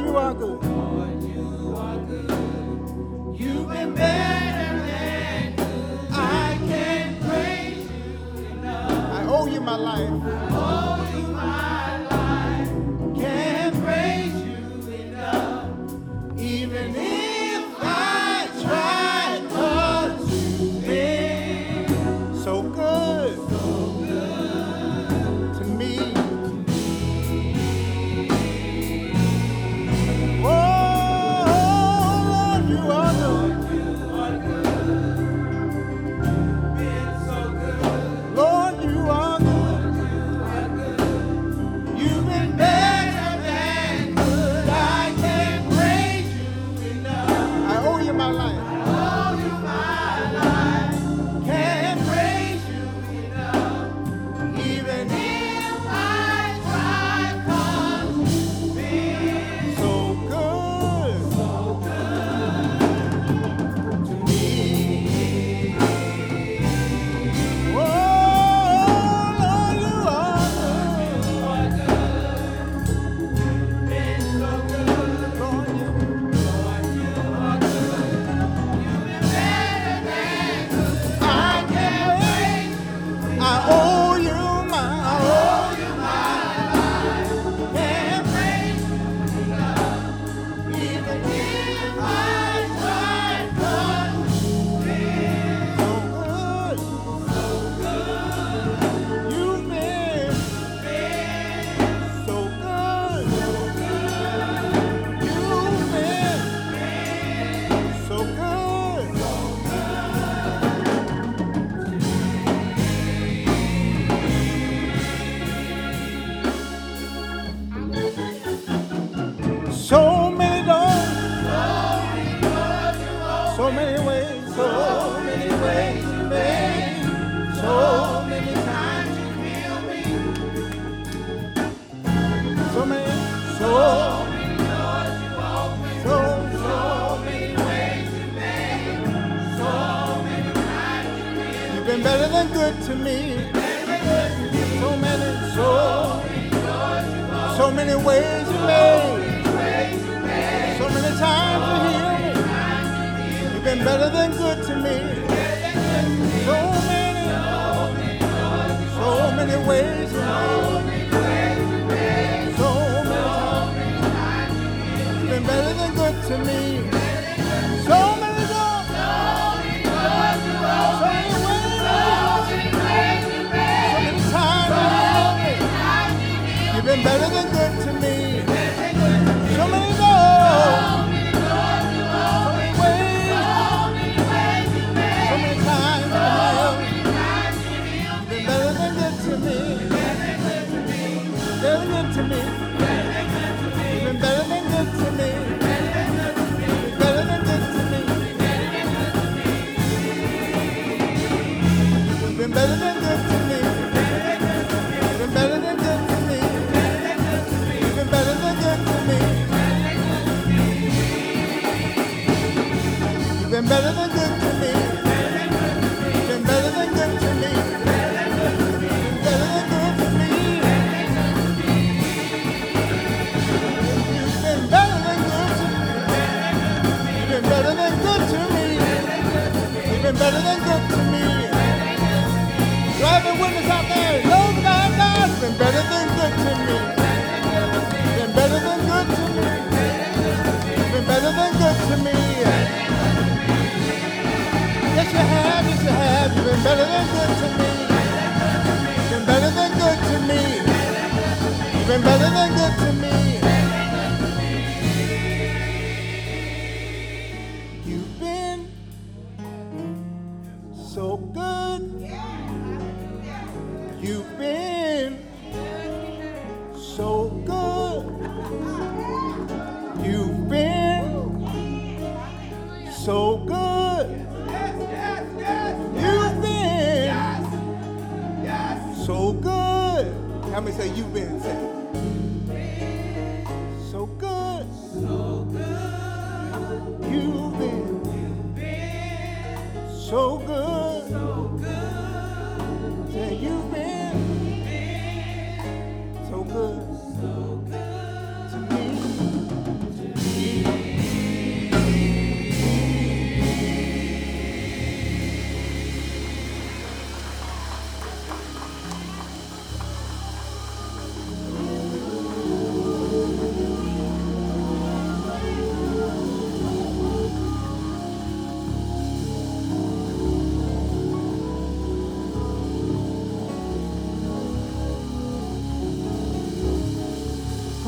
you are good. Lord, you are good. You've been better than good. I can't praise you enough. I owe you my life.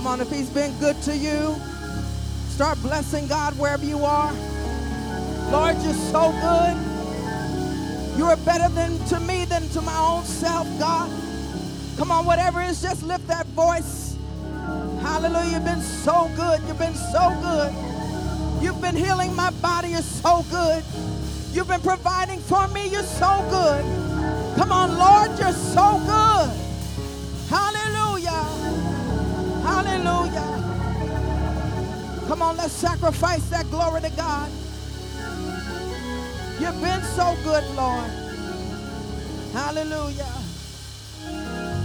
Come on, if he's been good to you, start blessing God wherever you are. Lord, you're so good. You are better than to me than to my own self, God. Come on, whatever it is, just lift that voice. Hallelujah. You've been so good. You've been so good. You've been healing my body. You're so good. You've been providing for me. You're so good. Come on, Lord, you're so good. Hallelujah. Come on, let's sacrifice that glory to God. You've been so good, Lord. Hallelujah.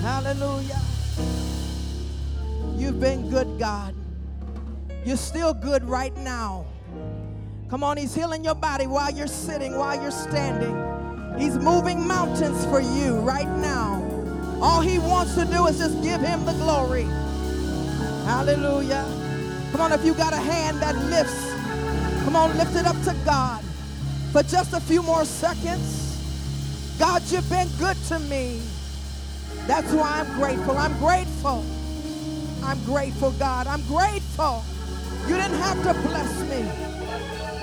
Hallelujah. You've been good, God. You're still good right now. Come on, He's healing your body while you're sitting, while you're standing. He's moving mountains for you right now. All He wants to do is just give Him the glory. Hallelujah. Come on, if you got a hand that lifts, come on, lift it up to God for just a few more seconds. God, you've been good to me. That's why I'm grateful. I'm grateful. I'm grateful, God. I'm grateful. You didn't have to bless me.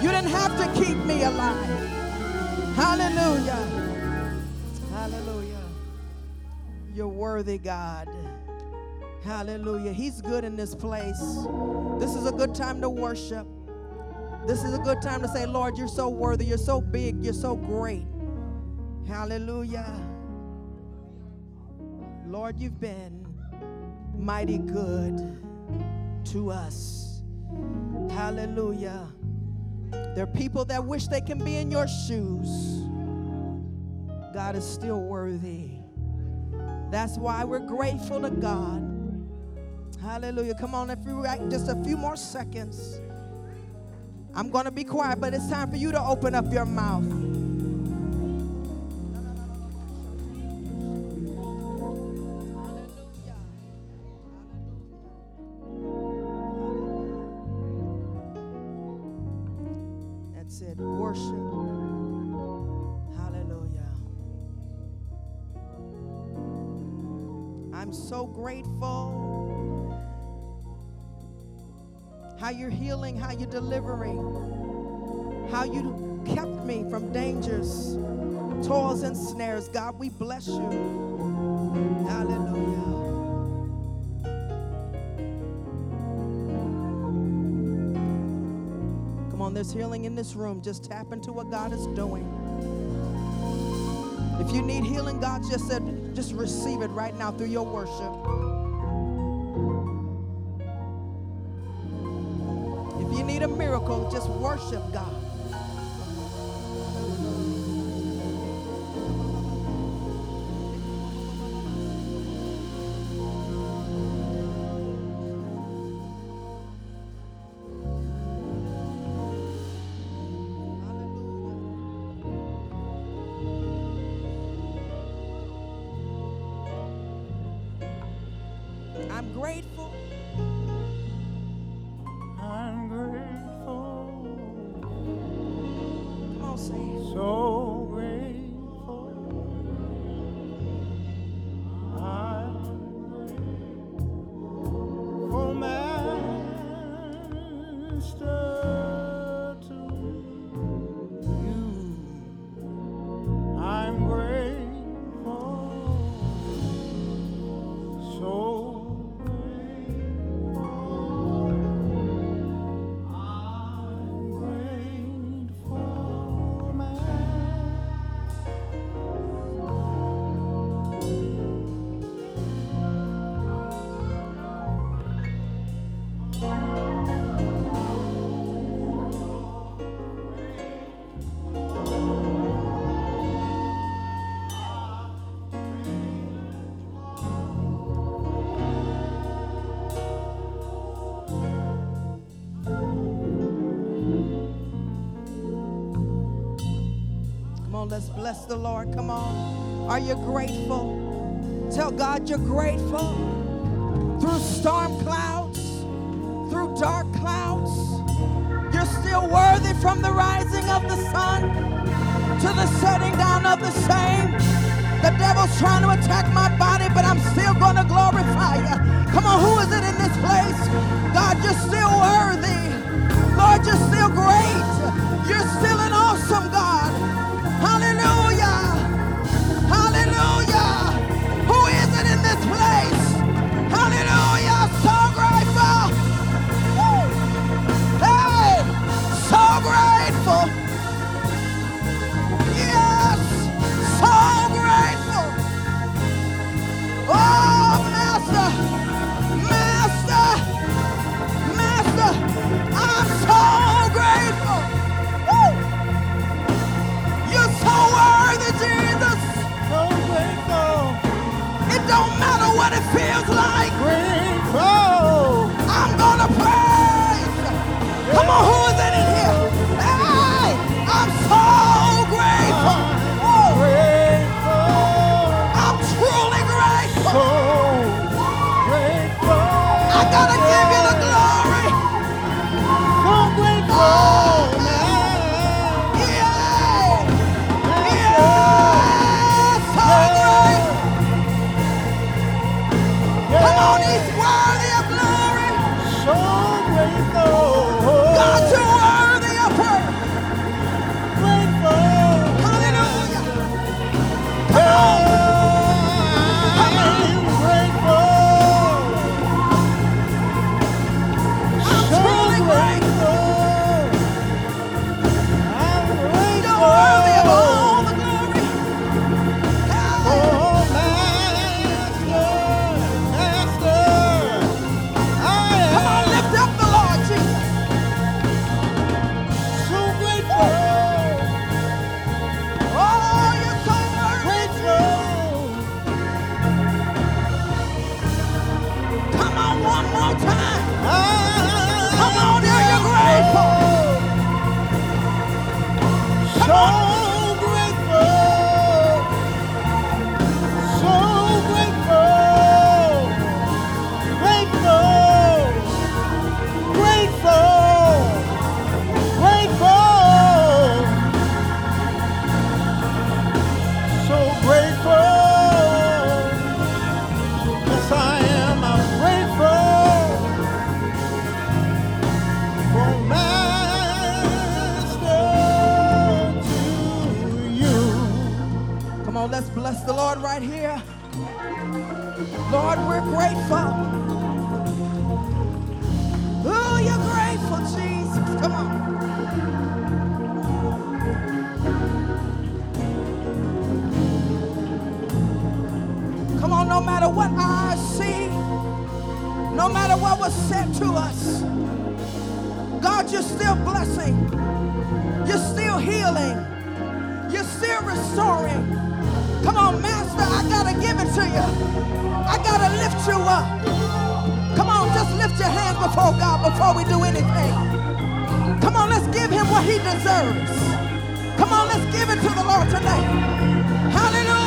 You didn't have to keep me alive. Hallelujah. Hallelujah. You're worthy, God. Hallelujah. He's good in this place. This is a good time to worship. This is a good time to say, Lord, you're so worthy. You're so big. You're so great. Hallelujah. Lord, you've been mighty good to us. Hallelujah. There are people that wish they can be in your shoes. God is still worthy. That's why we're grateful to God. Hallelujah. Come on, if you right, just a few more seconds. I'm going to be quiet, but it's time for you to open up your mouth. That's it. Worship. Hallelujah. I'm so grateful. How you're healing, how you're delivering, how you kept me from dangers, toils, and snares. God, we bless you. Hallelujah. Come on, there's healing in this room. Just tap into what God is doing. If you need healing, God just said, just receive it right now through your worship. Miracle, just worship God. Bless the Lord. Come on. Are you grateful? Tell God you're grateful. Through storm clouds, through dark clouds, you're still worthy from the rising of the sun to the setting down of the same. The devil's trying to attack my body, but I'm still going to glorify you. Come on, who is it in this place? God, you're still worthy. Lord, you're still great. You're still an us, God, you're still blessing. You're still healing. You're still restoring. Come on, Master, I gotta give it to you. I gotta lift you up. Come on, just lift your hands before God before we do anything. Come on, let's give him what he deserves. Come on, let's give it to the Lord tonight. Hallelujah.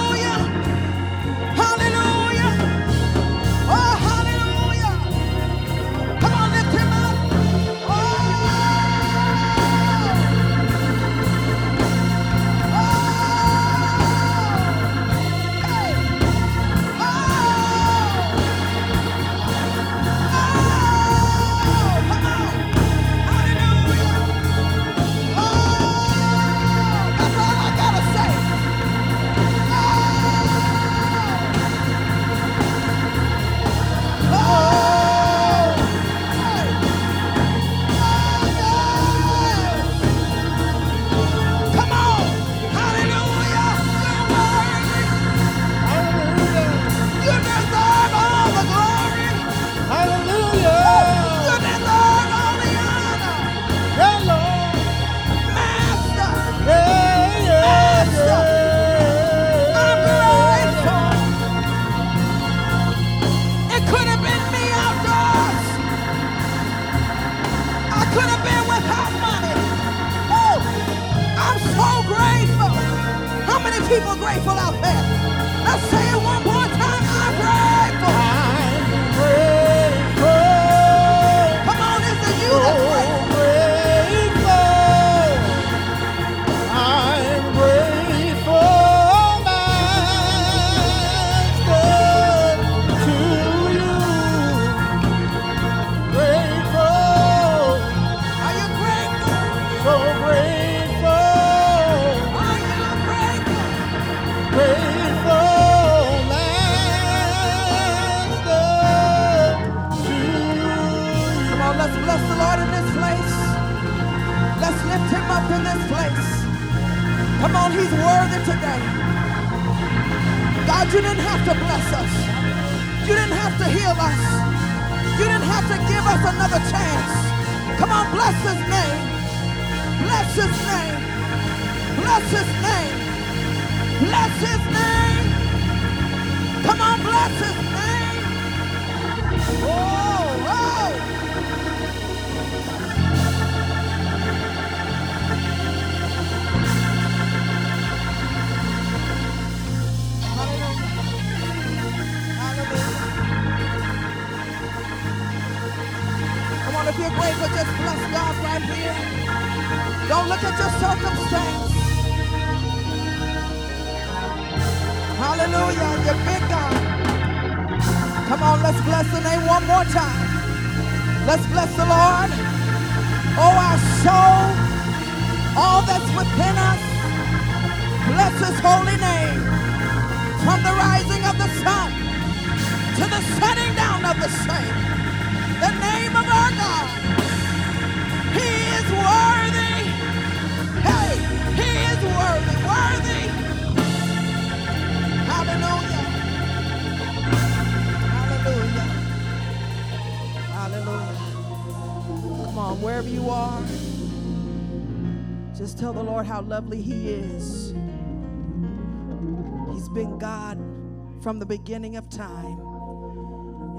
From the beginning of time.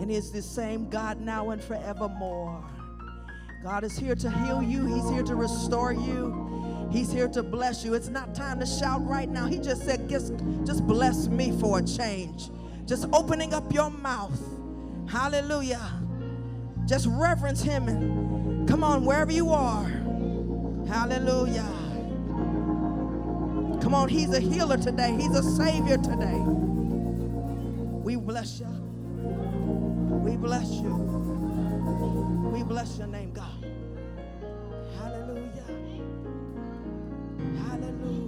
And is the same God now and forevermore. God is here to heal you. He's here to restore you. He's here to bless you. It's not time to shout right now. He just said, just, just bless me for a change. Just opening up your mouth. Hallelujah. Just reverence him and come on, wherever you are. Hallelujah. Come on, he's a healer today. He's a savior today. We bless you. We bless you. We bless your name, God. Hallelujah. Hallelujah.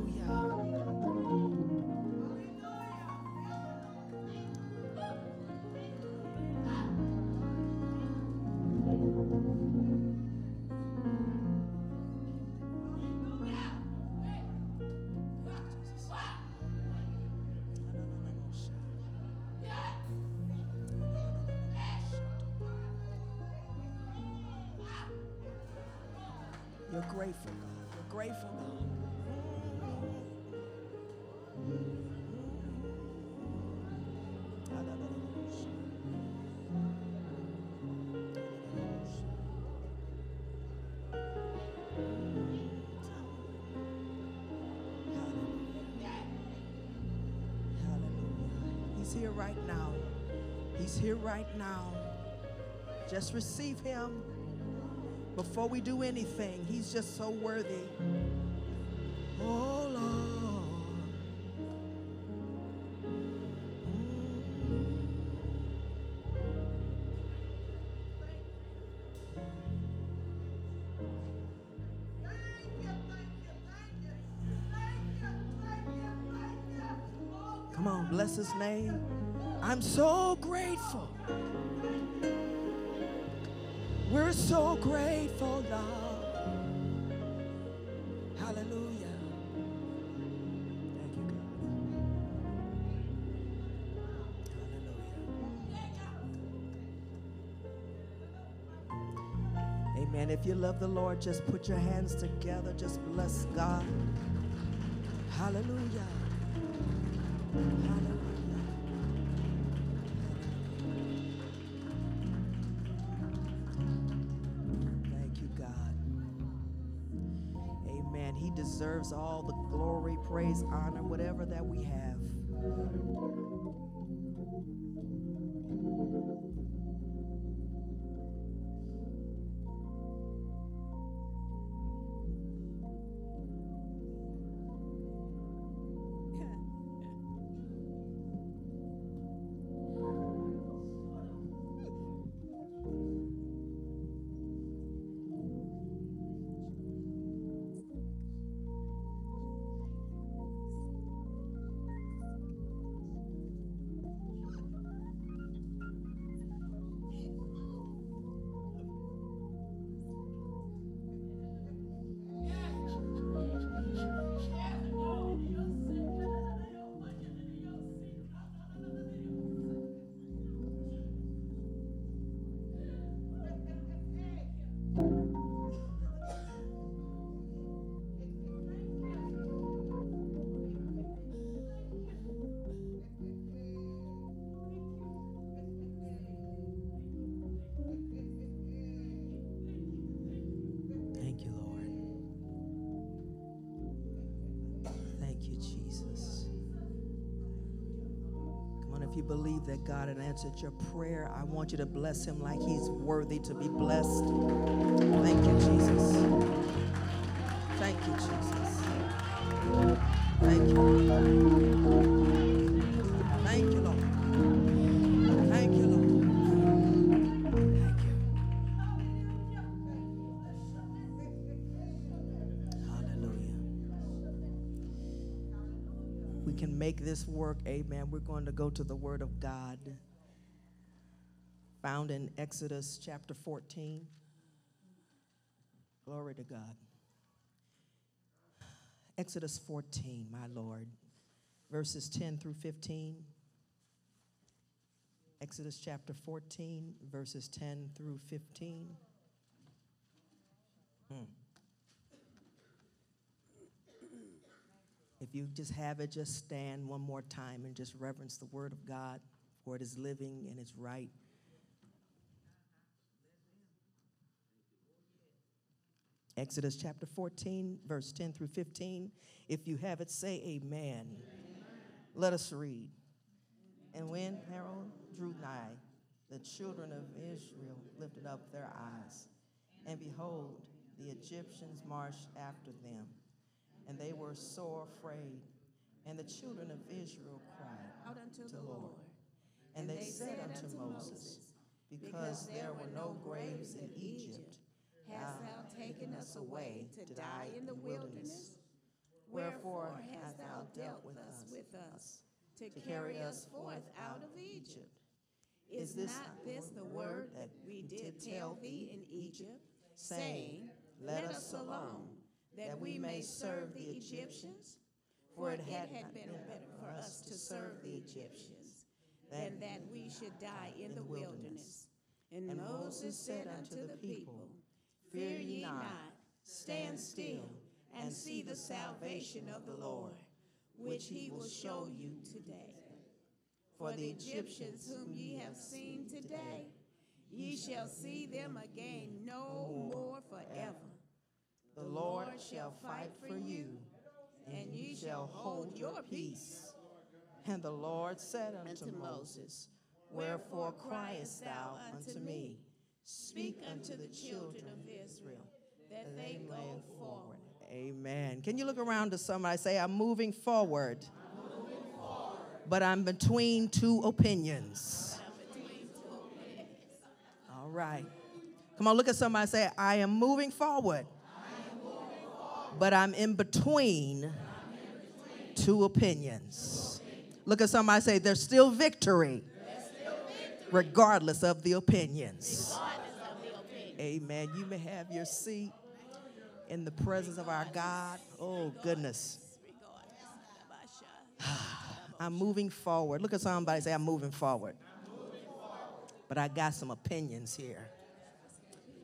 He's here right now. He's here right now. Just receive him before we do anything. He's just so worthy. Oh, bless his name. I'm so grateful. We're so grateful, Lord. Hallelujah. Thank you, God. Hallelujah. Amen. If you love the Lord, just put your hands together. Just bless God. Hallelujah. Hallelujah. We have. Believe that God had answered your prayer, I want you to bless him like he's worthy to be blessed. Thank you, Jesus. Thank you, Jesus. Make this work. Amen. We're going to go to the Word of God found in Exodus chapter 14. Glory to God. Exodus 14, my Lord, verses 10 through 15. Exodus chapter 14, verses 10 through 15. Hmm. If you just have it, just stand one more time and just reverence the Word of God, for it is living and it's right. Exodus chapter 14, verse 10 through 15. If you have it, say amen. Let us read. And when Pharaoh drew nigh, the children of Israel lifted up their eyes, and behold, the Egyptians marched after them, and they were sore afraid. And the children of Israel cried out unto to the Lord. And they said unto Moses, Because there were no graves in Egypt, uh, Hast thou taken us away to die in the wilderness? Wherefore hast thou dealt with us with us uh, to carry us forth out of Egypt? Is not this the word that we did tell thee in Egypt, saying, Let us alone, that we may serve the Egyptians? For it had been better for us to serve the Egyptians than that we should die in the wilderness. And Moses said unto the people, Fear ye not, stand still, and see the salvation of the Lord, which he will show you today. For the Egyptians whom ye have seen today, ye shall see them again no more forever. The Lord shall fight for you, and ye shall hold your peace. And the Lord said unto Moses, Moses, Wherefore criest thou unto me? Speak unto the children of Israel, that they go forward. Amen. Can you look around to somebody say, I'm moving forward, but I'm between two opinions. All right. Come on, look at somebody say, I am moving forward, but I'm in between two opinions. Look at somebody say, there's still victory, regardless of the opinions. Amen. You may have your seat in the presence of our God. Oh, goodness. I'm moving forward. Look at somebody say, I'm moving forward. But I got some opinions here.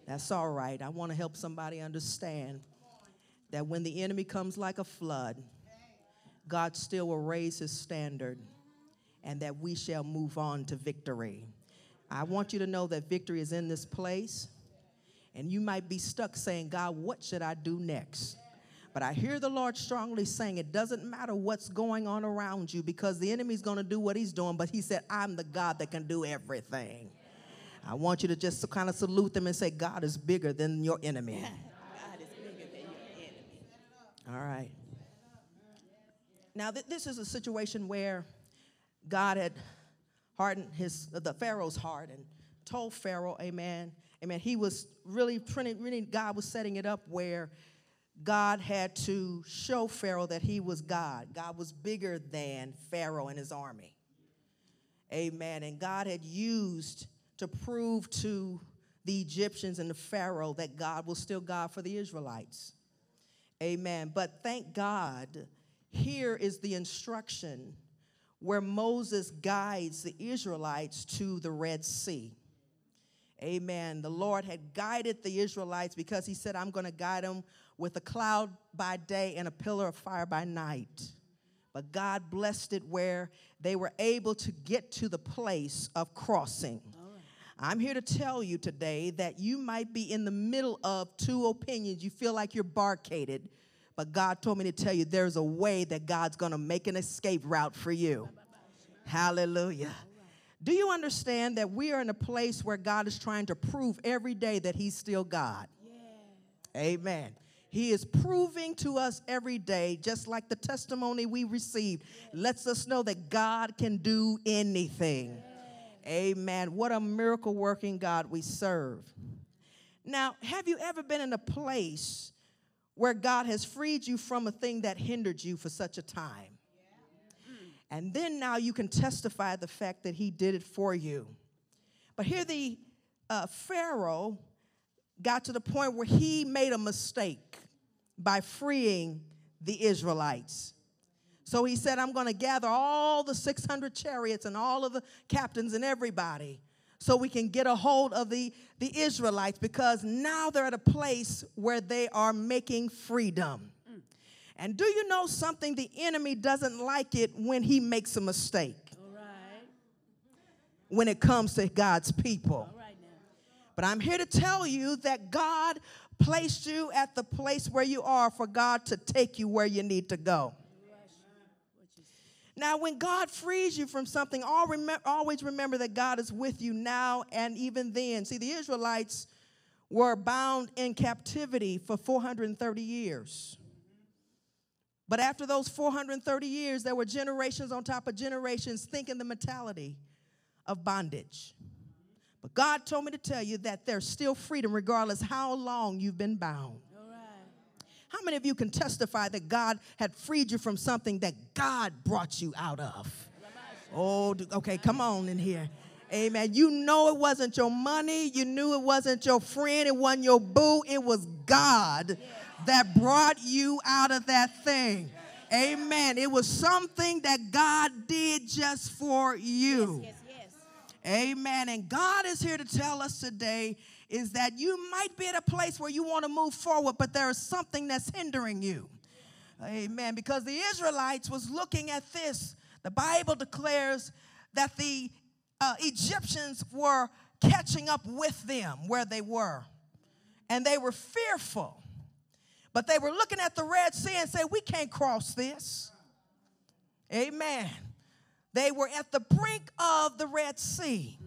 That's all right. I want to help somebody understand that when the enemy comes like a flood, God still will raise his standard and that we shall move on to victory. I want you to know that victory is in this place. And you might be stuck saying, God, what should I do next? But I hear the Lord strongly saying it doesn't matter what's going on around you because the enemy's going to do what he's doing, but he said, I'm the God that can do everything. I want you to just kind of salute them and say, God is bigger than your enemy. God is bigger than your enemy. All right. Now, th- this is a situation where God had hardened his the Pharaoh's heart and told Pharaoh, Amen, Amen. He was really, pretty- really God was setting it up where God had to show Pharaoh that he was God. God was bigger than Pharaoh and his army. Amen. And God had used to prove to the Egyptians and the Pharaoh that God was still God for the Israelites. Amen. But thank God, here is the instruction where Moses guides the Israelites to the Red Sea. Amen. The Lord had guided the Israelites because he said, I'm going to guide them with a cloud by day and a pillar of fire by night. But God blessed it where they were able to get to the place of crossing. I'm here to tell you today that you might be in the middle of two opinions. You feel like you're barcaded, but God told me to tell you there's a way that God's going to make an escape route for you. Hallelujah. Do you understand that we are in a place where God is trying to prove every day that He's still God? Amen. He is proving to us every day, just like the testimony we received, lets us know that God can do anything. Amen. What a miracle working God we serve. Now, have you ever been in a place where God has freed you from a thing that hindered you for such a time? And then now you can testify the fact that He did it for you. But here the uh, Pharaoh got to the point where he made a mistake by freeing the Israelites. So he said, I'm going to gather all the 600 chariots and all of the captains and everybody so we can get a hold of the, the Israelites because now they're at a place where they are making freedom. Mm. And do you know something? The enemy doesn't like it when he makes a mistake All right. when it comes to God's people. All right now. But I'm here to tell you that God placed you at the place where you are for God to take you where you need to go. Now, when God frees you from something, always remember that God is with you now and even then. See, the Israelites were bound in captivity for 430 years. But after those 430 years, there were generations on top of generations thinking the mentality of bondage. But God told me to tell you that there's still freedom regardless how long you've been bound. How many of you can testify that God had freed you from something that God brought you out of? Oh, okay, come on in here. Amen. You know it wasn't your money. You knew it wasn't your friend. It wasn't your boo. It was God that brought you out of that thing. Amen. It was something that God did just for you. Yes, yes. Amen. And God is here to tell us today is that you might be at a place where you want to move forward, but there is something that's hindering you. Amen. Because the Israelites was looking at this. The Bible declares that the uh, Egyptians were catching up with them where they were. And they were fearful. But they were looking at the Red Sea and say, we can't cross this. Amen. They were at the brink of the Red Sea.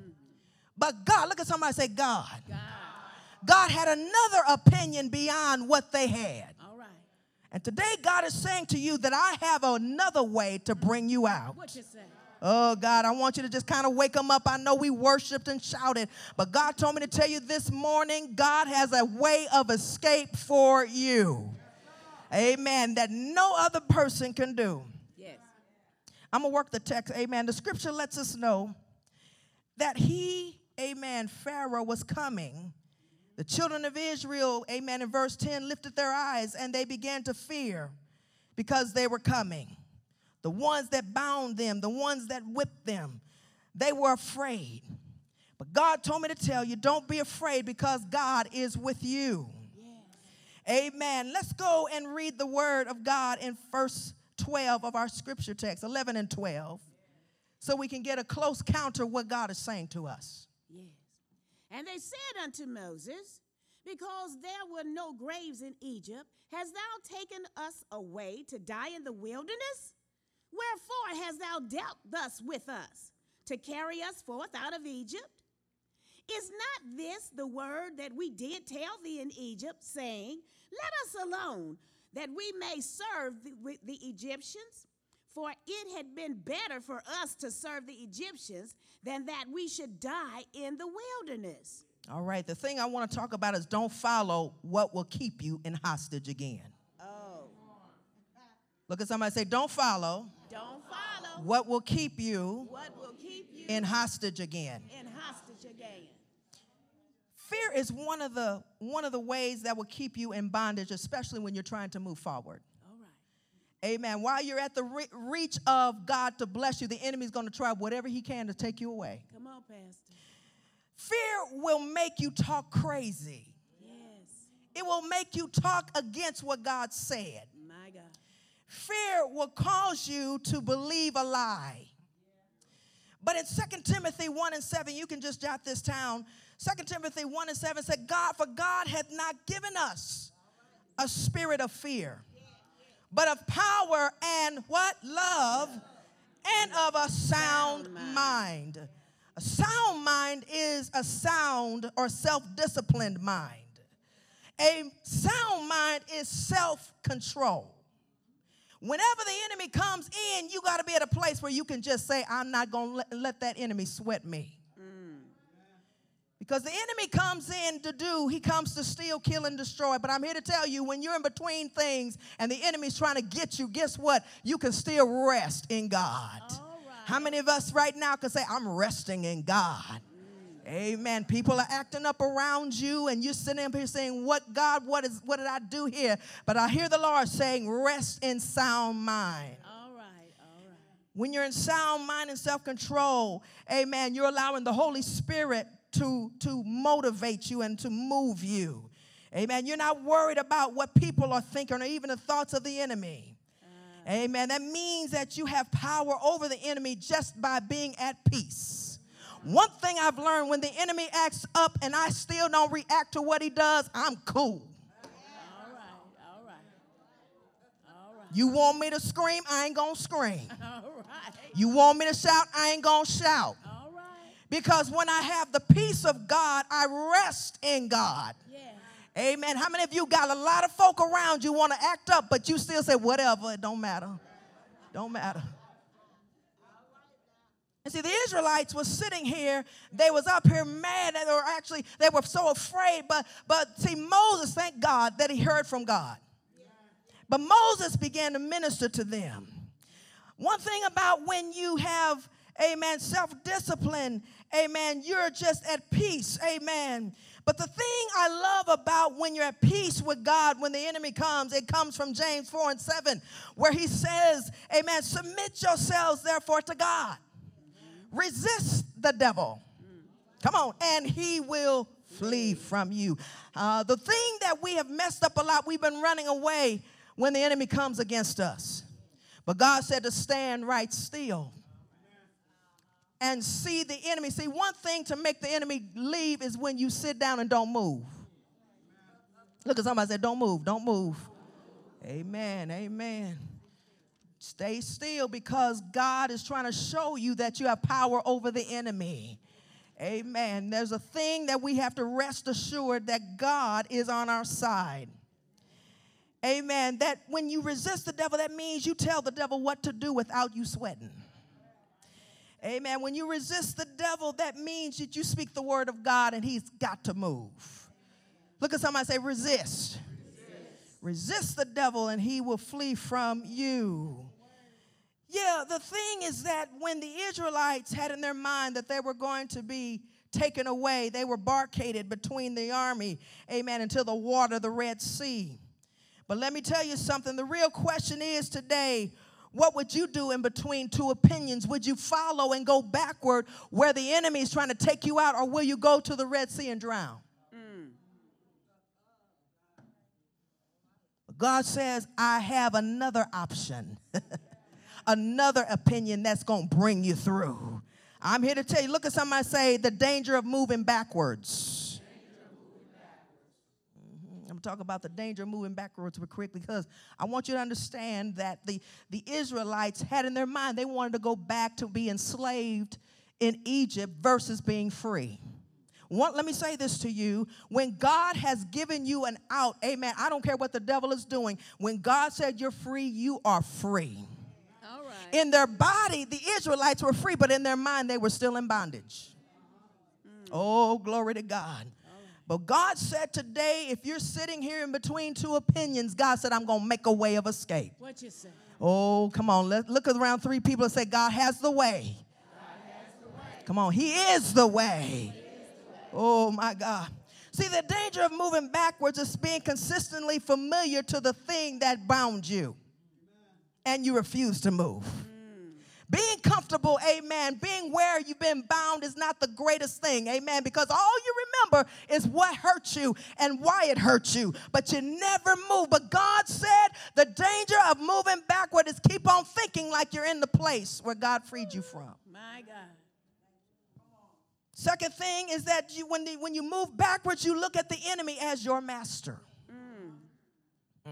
But God, look at somebody say, God. God. God had another opinion beyond what they had. All right. And today, God is saying to you that I have another way to bring you out. What you say? Oh, God, I want you to just kind of wake them up. I know we worshiped and shouted, but God told me to tell you this morning God has a way of escape for you. Amen. That no other person can do. Yes. I'm going to work the text. Amen. The scripture lets us know that he, amen, Pharaoh was coming. The children of Israel, amen, in verse 10, lifted their eyes and they began to fear because they were coming. The ones that bound them, the ones that whipped them, they were afraid. But God told me to tell you, don't be afraid because God is with you. Amen. Let's go and read the word of God in verse 12 of our scripture text, 11 and 12, so we can get a close counter what God is saying to us. Yes. And they said unto Moses, Because there were no graves in Egypt, hast thou taken us away to die in the wilderness? Wherefore hast thou dealt thus with us, to carry us forth out of Egypt? Is not this the word that we did tell thee in Egypt, saying, Let us alone, that we may serve the, the Egyptians? For it had been better for us to serve the Egyptians than that we should die in the wilderness. All right, the thing I want to talk about is don't follow what will keep you in hostage again. Oh. Look at somebody say, don't follow. Don't follow what will keep you what will keep you in hostage again. in hostage again. Fear is one of the one of the ways that will keep you in bondage, especially when you're trying to move forward. Amen. While you're at the re- reach of God to bless you, the enemy's going to try whatever he can to take you away. Come on, Pastor. Fear will make you talk crazy. Yes. It will make you talk against what God said. My God. Fear will cause you to believe a lie. But in 2 Timothy 1 and 7, you can just jot this down. 2 Timothy 1 and 7 said, God, for God hath not given us a spirit of fear, but of power and what? Love and of a sound mind. A sound mind is a sound or self disciplined mind. A sound mind is self control. Whenever the enemy comes in, you got to be at a place where you can just say, I'm not going to let, let that enemy sweat me. Because the enemy comes in to do, he comes to steal, kill, and destroy. But I'm here to tell you when you're in between things and the enemy's trying to get you, guess what? You can still rest in God. Right. How many of us right now can say, I'm resting in God? Amen. People are acting up around you, and you're sitting up here saying, What God, what is what did I do here? But I hear the Lord saying, Rest in sound mind. All right. All right. When you're in sound mind and self-control, amen, you're allowing the Holy Spirit to, to motivate you and to move you. Amen. You're not worried about what people are thinking or even the thoughts of the enemy. Amen. That means that you have power over the enemy just by being at peace. One thing I've learned when the enemy acts up and I still don't react to what he does, I'm cool. All right. All right. All right. You want me to scream? I ain't gonna scream. All right. You want me to shout? I ain't gonna shout. Because when I have the peace of God, I rest in God. Yes. Amen. How many of you got a lot of folk around you want to act up, but you still say, whatever, it don't matter. Don't matter. And see, the Israelites were sitting here, they was up here mad, they were actually, they were so afraid, but but see, Moses, thank God that he heard from God. But Moses began to minister to them. One thing about when you have, amen, self discipline, amen, you're just at peace, amen. But the thing I love about when you're at peace with God, when the enemy comes, it comes from James 4 and 7, where he says, amen, submit yourselves therefore to God. Resist the devil. Come on, and he will flee from you. Uh, the thing that we have messed up a lot, we've been running away when the enemy comes against us. But God said to stand right still and see the enemy. See, one thing to make the enemy leave is when you sit down and don't move. Look at somebody say, Don't move, don't move. Amen, amen. Stay still because God is trying to show you that you have power over the enemy. Amen. There's a thing that we have to rest assured that God is on our side. Amen. That when you resist the devil, that means you tell the devil what to do without you sweating. Amen. When you resist the devil, that means that you speak the word of God and he's got to move. Look at somebody say, resist. Resist the devil and he will flee from you. Yeah, the thing is that when the Israelites had in their mind that they were going to be taken away, they were barricaded between the army, amen, until the water, of the Red Sea. But let me tell you something the real question is today what would you do in between two opinions? Would you follow and go backward where the enemy is trying to take you out, or will you go to the Red Sea and drown? Mm. God says, I have another option, another opinion that's going to bring you through. I'm here to tell you look at somebody say, the danger of moving backwards. Talking about the danger of moving backwards real quick because I want you to understand that the, the Israelites had in their mind they wanted to go back to be enslaved in Egypt versus being free. One, let me say this to you. When God has given you an out, amen, I don't care what the devil is doing. When God said you're free, you are free. All right. In their body, the Israelites were free, but in their mind, they were still in bondage. Mm. Oh, glory to God. But God said today, if you're sitting here in between two opinions, God said, I'm going to make a way of escape. What you say? Oh, come on. Let's look around three people and say, God has the way. Come on. He is the way. Oh, my God. See, the danger of moving backwards is being consistently familiar to the thing that bound you, and you refuse to move. Being comfortable, amen, being where you've been bound is not the greatest thing, amen, because all you remember is what hurt you and why it hurt you, but you never move. But God said the danger of moving backward is keep on thinking like you're in the place where God freed you from. My God. Second thing is that you, when, the, when you move backwards, you look at the enemy as your master. Mm.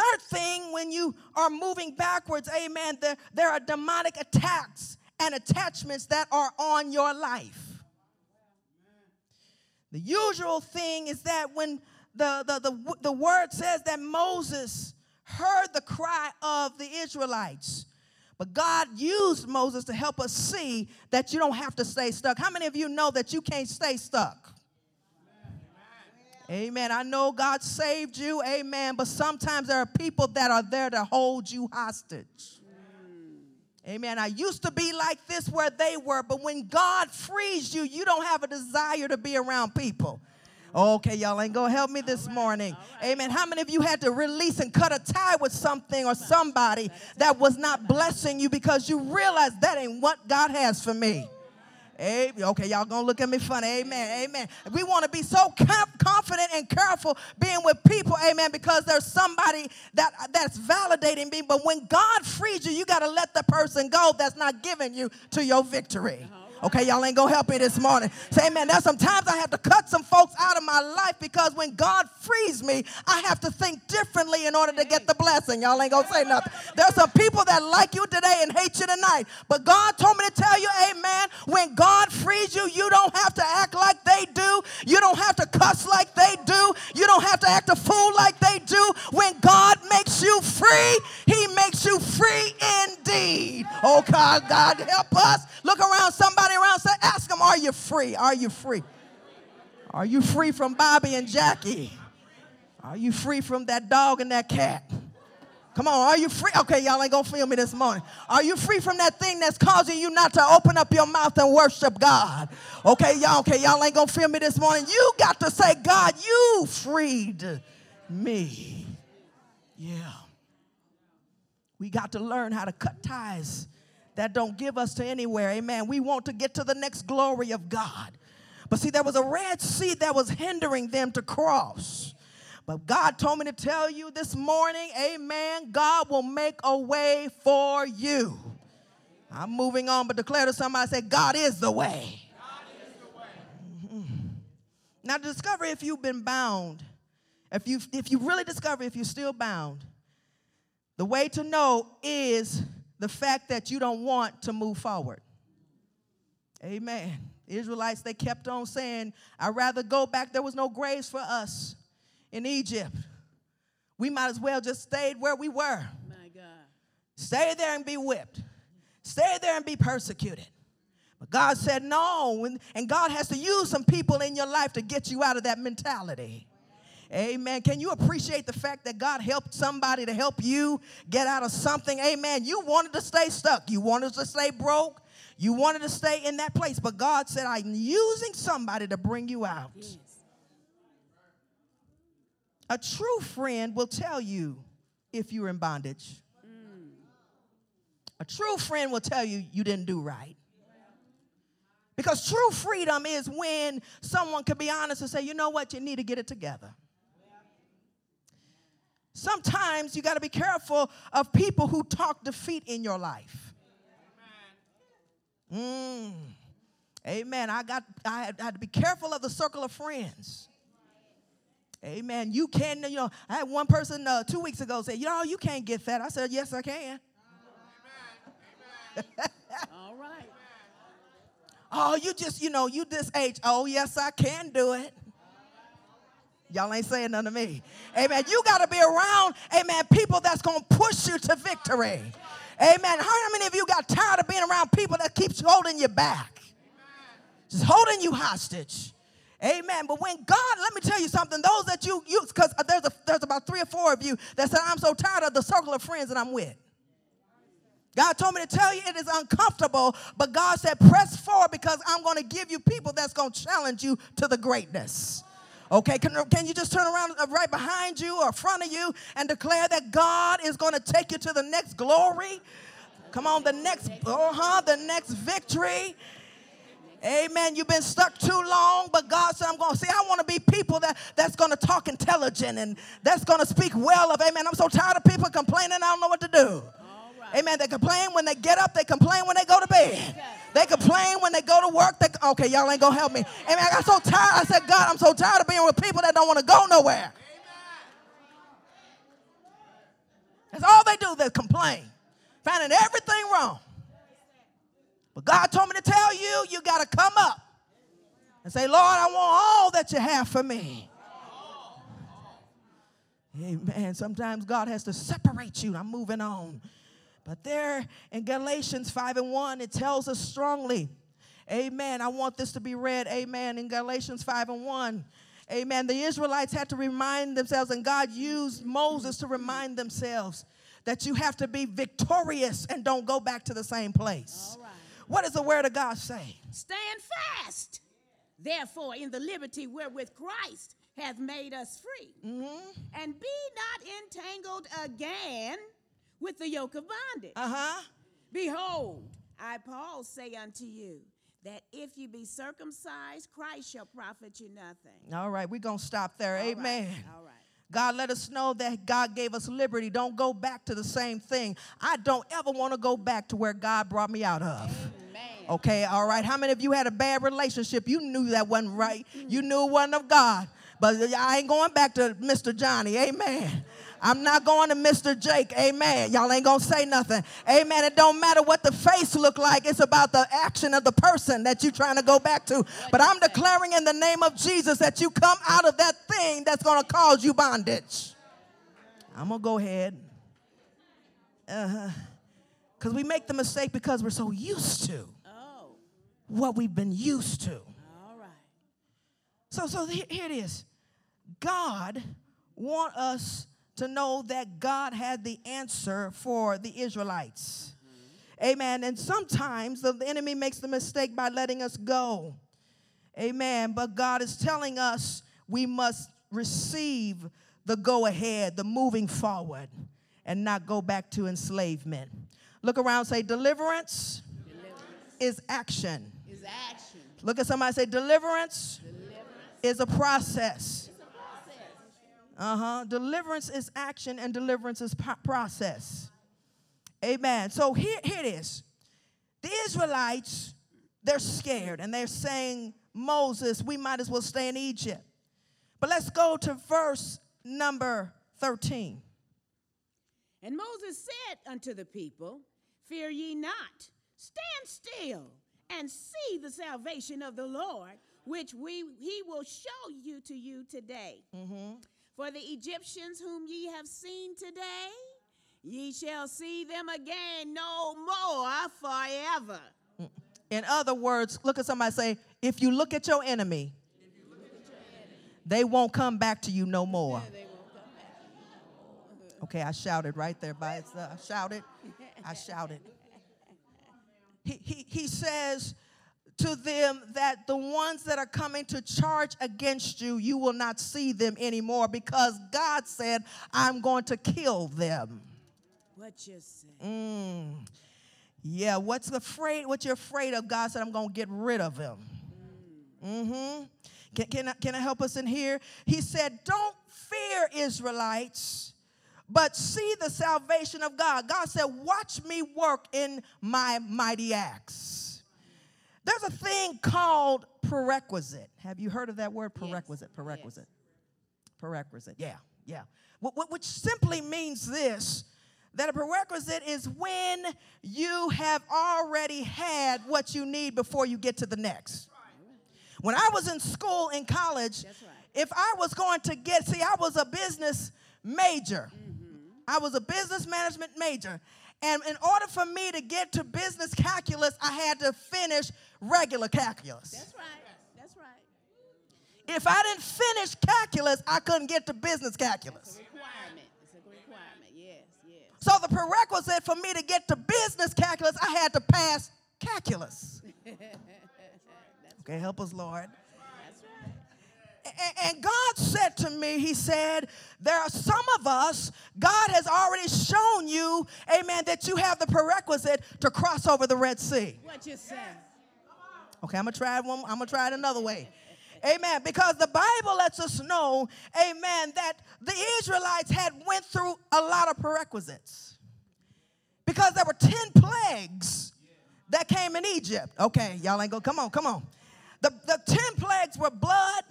Third thing, when you are moving backwards, amen, there, there are demonic attacks and attachments that are on your life. The usual thing is that when the, the, the, the word says that Moses heard the cry of the Israelites, but God used Moses to help us see that you don't have to stay stuck. How many of you know that you can't stay stuck? Amen. I know God saved you. Amen. But sometimes there are people that are there to hold you hostage. Amen. I used to be like this where they were, but when God frees you, you don't have a desire to be around people. Okay, y'all ain't gonna help me this morning. Amen. How many of you had to release and cut a tie with something or somebody that was not blessing you because you realized that ain't what God has for me? Amen. Okay, y'all gonna look at me funny. Amen. Amen. We want to be so confident and careful being with people. Amen. Because there's somebody that that's validating me. But when God frees you, you got to let the person go that's not giving you to your victory. Okay, y'all ain't gonna help me this morning. Say, amen. There's sometimes I have to cut some folks out of my life because when God frees me, I have to think differently in order to get the blessing. Y'all ain't gonna say nothing. There's some people that like you today and hate you tonight. But God told me to tell you, amen, when God frees you, you don't have to act like they do. You don't have to cuss like they do. You don't have to act a fool like they do. When God makes you free, makes you free indeed. Oh God, God help us. Look around somebody around, say, ask them, are you free? Are you free? Are you free from Bobby and Jackie? Are you free from that dog and that cat? Come on, are you free? Okay, y'all ain't gonna feel me this morning. Are you free from that thing that's causing you not to open up your mouth and worship God? Okay, y'all, okay, y'all ain't gonna feel me this morning. You got to say, God, you freed me. Yeah. We got to learn how to cut ties that don't give us to anywhere. Amen. We want to get to the next glory of God. But see, there was a Red Sea that was hindering them to cross. But God told me to tell you this morning, amen, God will make a way for you. I'm moving on, but declare to somebody, say, God is the way. Now, discover if you've been bound. If you if you really discover if you're still bound, the way to know is the fact that you don't want to move forward. Amen. Israelites, they kept on saying, I'd rather go back. There was no graves for us in Egypt. We might as well just stayed where we were. My God. Stay there and be whipped. Stay there and be persecuted. But God said no. And, and God has to use some people in your life to get you out of that mentality. Amen. Can you appreciate the fact that God helped somebody to help you get out of something? Amen. You wanted to stay stuck. You wanted to stay broke. You wanted to stay in that place. But God said, I'm using somebody to bring you out. Yes. A true friend will tell you if you're in bondage. Mm. A true friend will tell you you didn't do right. Because true freedom is when someone can be honest and say, you know what, you need to get it together. Sometimes you got to be careful of people who talk defeat in your life. Mm. Amen. I got I had, I had to be careful of the circle of friends. Amen. You can, you know, I had one person uh, two weeks ago say, you know, you can't get fat. I said, yes, I can. All right. Oh, you just, you know, you this age. Oh, yes, I can do it. Y'all ain't saying nothing to me. Amen. You got to be around, amen, people that's going to push you to victory. Amen. How many of you got tired of being around people that keeps holding you back? Just holding you hostage. Amen. But when God, let me tell you something, those that you use, because there's, a, there's about three or four of you that said, I'm so tired of the circle of friends that I'm with. God told me to tell you it is uncomfortable, but God said, press forward because I'm going to give you people that's going to challenge you to the greatness. Okay, can, can you just turn around uh, right behind you or front of you and declare that God is going to take you to the next glory? Come on, the next, uh huh, the next victory. Amen. You've been stuck too long, but God said, I'm going to see. I want to be people that, that's going to talk intelligent and that's going to speak well of. Amen. I'm so tired of people complaining. I don't know what to do. Amen. They complain when they get up. They complain when they go to bed. They complain when they go to work. They, okay, y'all ain't gonna help me. Amen. I got so tired. I said, God, I'm so tired of being with people that don't want to go nowhere. That's all they do. They complain, finding everything wrong. But God told me to tell you, you got to come up and say, Lord, I want all that you have for me. Amen. Sometimes God has to separate you. I'm moving on. But there in Galatians 5 and 1, it tells us strongly. Amen. I want this to be read. Amen. In Galatians 5 and 1. Amen. The Israelites had to remind themselves, and God used Moses to remind themselves that you have to be victorious and don't go back to the same place. What does the word of God say? Stand fast, therefore, in the liberty wherewith Christ hath made us free. Mm-hmm. And be not entangled again with the yoke of bondage. Uh huh. Behold, I, Paul, say unto you that if you be circumcised, Christ shall profit you nothing. All right, we're going to stop there. All right, Amen. All right. God let us know that God gave us liberty. Don't go back to the same thing. I don't ever want to go back to where God brought me out of. Amen. Okay, all right. How many of you had a bad relationship? You knew that wasn't right. You knew it wasn't of God. But I ain't going back to Mr. Johnny. Amen. I'm not going to Mr. Jake. Amen. Y'all ain't gonna say nothing. Amen. It don't matter what the face look like. It's about the action of the person that you're trying to go back to. But I'm declaring in the name of Jesus that you come out of that thing that's gonna cause you bondage. I'm gonna go ahead. Uh-huh. Because we make the mistake because we're so used to Oh, what we've been used to. all right. So, so here here it is. God want us to know that God had the answer for the Israelites. Amen. And sometimes the enemy makes the mistake by letting us go. Amen. But God is telling us we must receive the go ahead, the moving forward, and not go back to enslavement. Look around, say, deliverance, Deliverance is action. is action. Look at somebody, say, deliverance Deliverance is a process. is a process. Uh huh. Deliverance is action and deliverance is po- process. Amen. So here, here it is. The Israelites, they're scared and they're saying, Moses, we might as well stay in Egypt. But let's go to verse number 13. And Moses said unto the people, Fear ye not, stand still and see the salvation of the Lord, which we he will show you to you today. For the Egyptians whom ye have seen today, ye shall see them again no more forever. In other words, look at somebody say, if you look at your enemy, they won't come back to you no more. Okay, I shouted right there by itself. Uh, I shouted. I shouted. He, he, he says to them that the ones that are coming to charge against you, you will not see them anymore because God said, I'm going to kill them. What you say? Mm. Yeah, what's afraid? What you're afraid of? God said, I'm going to get rid of him. Mm-hmm. Can, can, I, can I help us in here? He said, Don't fear, Israelites, but see the salvation of God. God said, Watch me work in my mighty acts. There's a thing called prerequisite. Have you heard of that word? Prerequisite. Prerequisite. Prerequisite. Yeah, yeah. Wh- wh- Which simply means this that a prerequisite is when you have already had what you need before you get to the next. When I was in school in college, That's right. if I was going to get, see, I was a business major. Mm-hmm. I was a business management major. And in order for me to get to business calculus, I had to finish regular calculus. That's right. That's right. If I didn't finish calculus, I couldn't get to business calculus. Requirement. It's a requirement. Yes, yes. So the prerequisite for me to get to business calculus, I had to pass calculus. Okay, help us, Lord. That's right. A- And God said to me, He said, There are some of us, God has already shown you, amen, that you have the prerequisite to cross over the Red Sea. What you say? Okay, I'm gonna try it one, I'm gonna try it another way. Amen. Because the Bible lets us know, amen, that the Israelites had went through a lot of prerequisites. Because there were 10 plagues that came in Egypt. Okay, y'all ain't go, come on, come on. The, the 10 plagues were blood,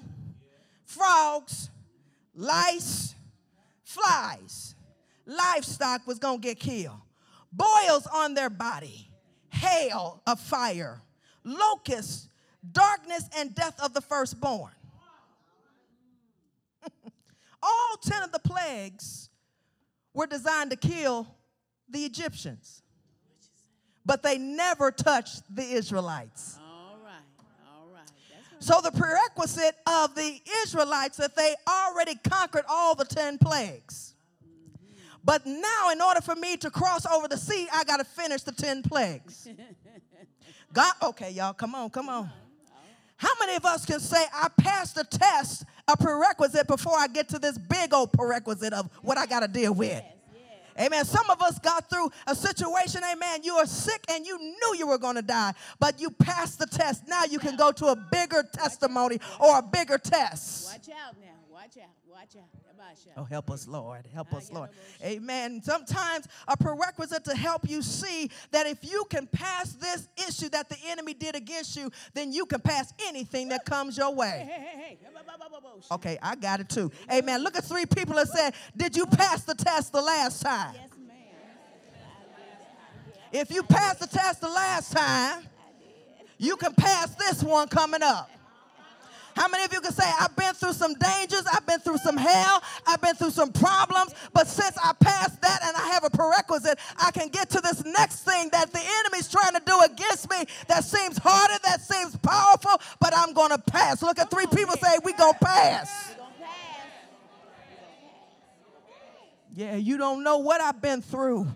frogs, lice, flies. Livestock was gonna get killed. Boils on their body, hail of fire, locusts, darkness, and death of the firstborn. All 10 of the plagues were designed to kill the Egyptians, but they never touched the Israelites. All right. All right. That's right. So the prerequisite of the Israelites that they already conquered all the 10 plagues. But now in order for me to cross over the sea, I got to finish the 10 plagues. God okay, y'all, come on, come on. How many of us can say I passed the test, a prerequisite before I get to this big old prerequisite of what I got to deal with? Amen. Some of us got through a situation, amen. You are sick and you knew you were going to die, but you passed the test. Now you can go to a bigger testimony or a bigger test. Watch out now. Watch out. Watch out. Oh, help us, Lord. Help us, Lord. Amen. Sometimes a prerequisite to help you see that if you can pass this issue that the enemy did against you, then you can pass anything that comes your way. Okay, I got it too. Amen. Look at three people that said, Did you pass the test the last time? Yes, ma'am. If you passed the test the last time, you can pass this one coming up. How many of you can say, I've been through some dangers, I've been through some hell, I've been through some problems, but since I passed that and I have a prerequisite, I can get to this next thing that the enemy's trying to do against me that seems harder, that seems powerful, but I'm gonna pass. Look at three people say, we gonna pass. We're going to pass. Yeah, you don't know what I've been through.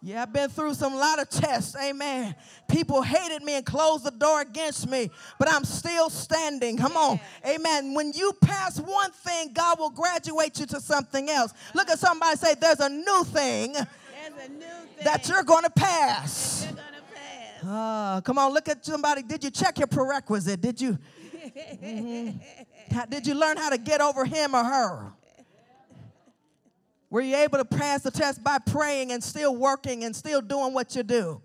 Yeah, I've been through some lot of tests. Amen. People hated me and closed the door against me, but I'm still standing. Come on. Amen. When you pass one thing, God will graduate you to something else. Look at somebody say, There's a new thing a new thing that you're going to pass. going to pass. Uh, come on, look at somebody. Did you check your prerequisite? Did you? Mhm. How- Did you learn how to get over him or her? Were you able to pass the test by praying and still working and still doing what you do?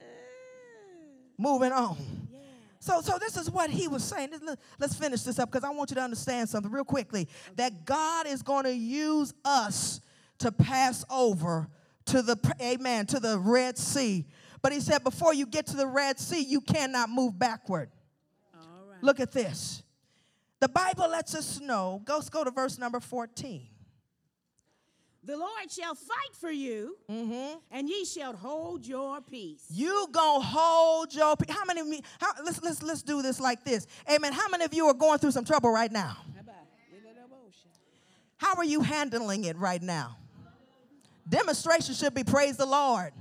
Moving on. So, so this is what he was saying. Let- Let's finish this up because I want you to understand something real quickly. That God is going to use us to pass over to the amen to the Red Sea. But he said, before you get to the Red Sea, you cannot move backward. All right. Look at this. The Bible lets us know. Go, let's go to verse number 14. The Lord shall fight for you, Mm-hmm. and ye shall hold your peace. You gonna hold your pe- how many of me how let's let's let's do this like this. Amen. How many of you are going through some trouble right now? How? How are you handling it right now? Demonstration should be praise the Lord.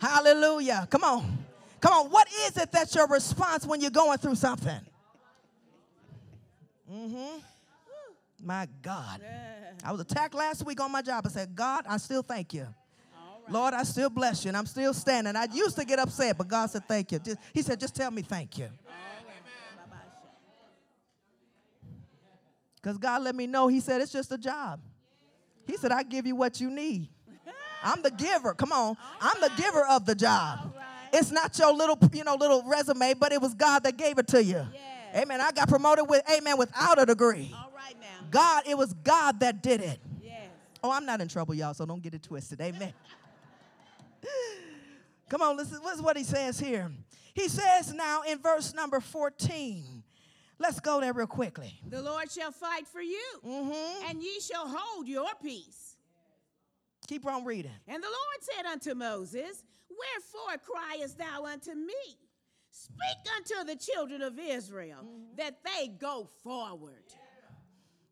Hallelujah. Come on. Come on. What is it that's your response when you're going through something? Mm-hmm. My God. I was attacked last week on my job. I said, God, I still thank you. Lord, I still bless you, and I'm still standing. I used to get upset, but God said, thank you. Just- he said, just tell me thank you. Because God let me know, He said, it's just a job. He said, I give you what you need. I'm the giver. Come on. I'm the giver of the job. It's not your little, you know, little resume, but it was God that gave it to you. Amen. I got promoted with, amen, without a degree. All right now. God, it was God that did it. Yes. Oh, I'm not in trouble, y'all, so don't get it twisted. Amen. Come on, listen. What's what he says here? He says now in verse number 14. Let's go there real quickly. The Lord shall fight for you, Mm-hmm. and ye shall hold your peace. Keep on reading. And the Lord said unto Moses, Wherefore criest thou unto me? Speak unto the children of Israel that they go forward.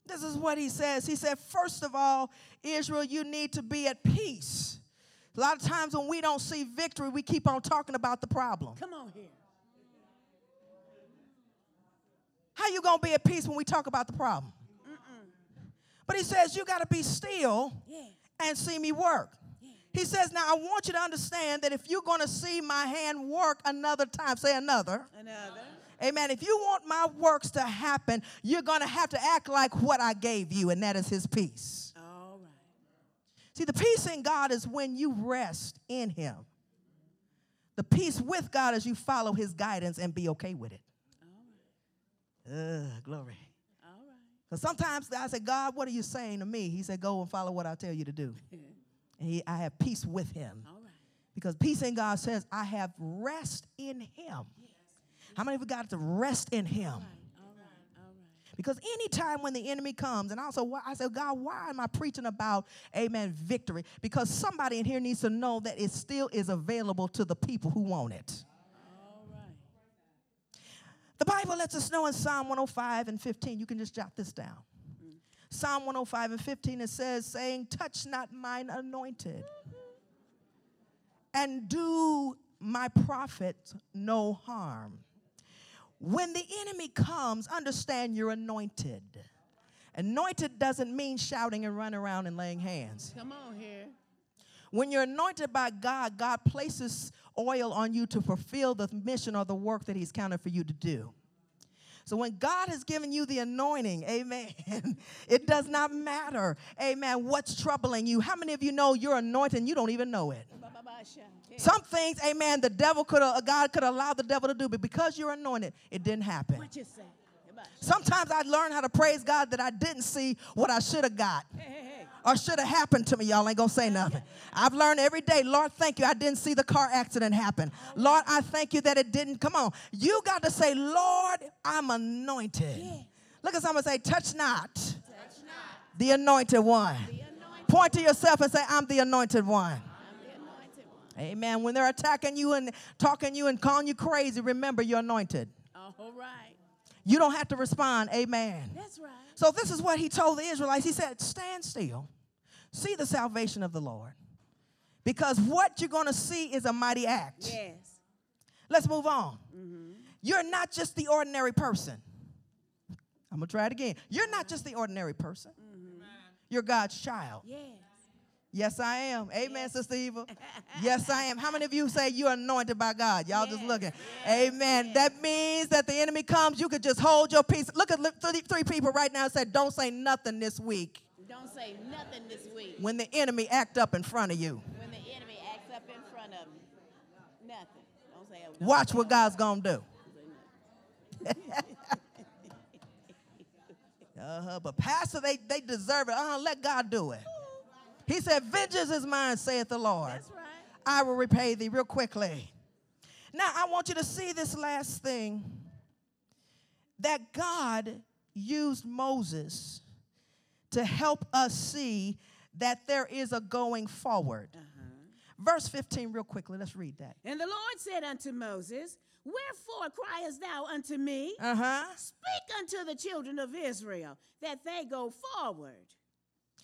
This is what he says. He said, first of all, Israel, you need to be at peace. A lot of times when we don't see victory, we keep on talking about the problem. Come on here. How you gonna be at peace when we talk about the problem? But he says you got to be still Yeah. and see me work. He says, now I want you to understand that if you're gonna see my hand work another time, say another. Another. Amen. If you want my works to happen, you're gonna have to act like what I gave you, and that is his peace. All right. See, the peace in God is when you rest in Him. The peace with God is you follow His guidance and be okay with it. Ugh, glory. All right. Because sometimes I say, God, what are you saying to me? He said, Go and follow what I tell you to do. And he, I have peace with Him. All right. Because peace in God says, I have rest in Him. How many of you got to rest in Him? Because anytime when the enemy comes, and also I said, God, why am I preaching about, amen, victory? Because somebody in here needs to know that it still is available to the people who want it. The Bible lets us know in Psalm 105 and 15, you can just jot this down. Psalm 105 and 15, it says, saying, Touch not mine anointed, and do my prophet no harm. When the enemy comes, understand you're anointed. Anointed doesn't mean shouting and running around and laying hands. Come on here. When you're anointed by God, God places oil on you to fulfill the mission or the work that He's counted for you to do. So when God has given you the anointing, amen, it does not matter, amen, what's troubling you. How many of you know you're anointed and you don't even know it? Some things, amen, the devil could have, uh, God could allow the devil to do, but because you're anointed, it didn't happen. What you say? Ba-ba-sha. Sometimes I learn how to praise God that I didn't see what I should have got Hey, hey, hey. Or should have happened to me. Y'all ain't gonna say nothing. I've learned every day, Lord, thank you. I didn't see the car accident happen. Lord, I thank you that it didn't. Come on. You got to say, Lord, I'm anointed. Yeah. Look at someone say, touch not Touch not the anointed one. the anointed. Point to yourself and say, I'm the anointed one. I'm the anointed one. Amen. When they're attacking you and talking you and calling you crazy, remember you're anointed. All right. You don't have to respond. Amen. That's right. So this is what he told the Israelites. He said, Stand still, see the salvation of the Lord. Because what you're going to see is a mighty act. Yes. Let's move on. Mm-hmm. You're not just the ordinary person. I'm going to try it again. You're not just the ordinary person. Mm-hmm. You're God's child. Yes. Yes, I am. Amen, Sister Eva. Yes, I am. How many of you say you're anointed by God? Y'all just looking. yes, Amen. yes. That means that the enemy comes, you could just hold your peace. Look at three, three people right now and say, Don't say nothing this week Don't say nothing this week when the enemy act up in front of you. when the enemy acts up in front of me. Nothing. Don't say a Watch what God's going to do. uh-huh. But Pastor, they, they deserve it. Uh-huh. Let God do it. He said, Vengeance is mine, saith the Lord. That's right. I will repay thee real quickly. Now, I want you to see this last thing that God used Moses to help us see that there is a going forward. Verse 15, real quickly, let's read that. And the Lord said unto Moses, Wherefore criest thou unto me? Uh huh. Speak unto the children of Israel that they go forward.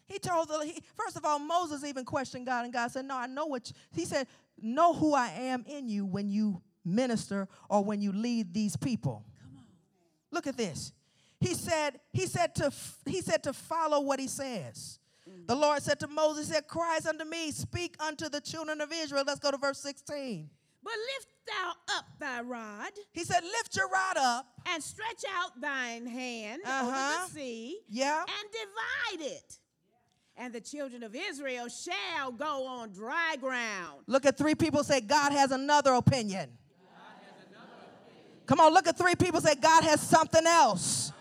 He told the, he, first of all, Moses even questioned God, and God said, No, I know what, you, he said, Know who I am in you when you minister or when you lead these people. Come on. Look at this. He said, he said to he said to follow what he says. The Lord said to Moses, he said, Cries unto me, speak unto the children of Israel. Let's go to verse 16. But lift thou up thy rod He said, Lift your rod up. and stretch out thine hand Uh-huh. over the sea Yeah. and divide it. And the children of Israel shall go on dry ground. Look at three people say, God has another opinion. Come on, look at three people say, God has something else.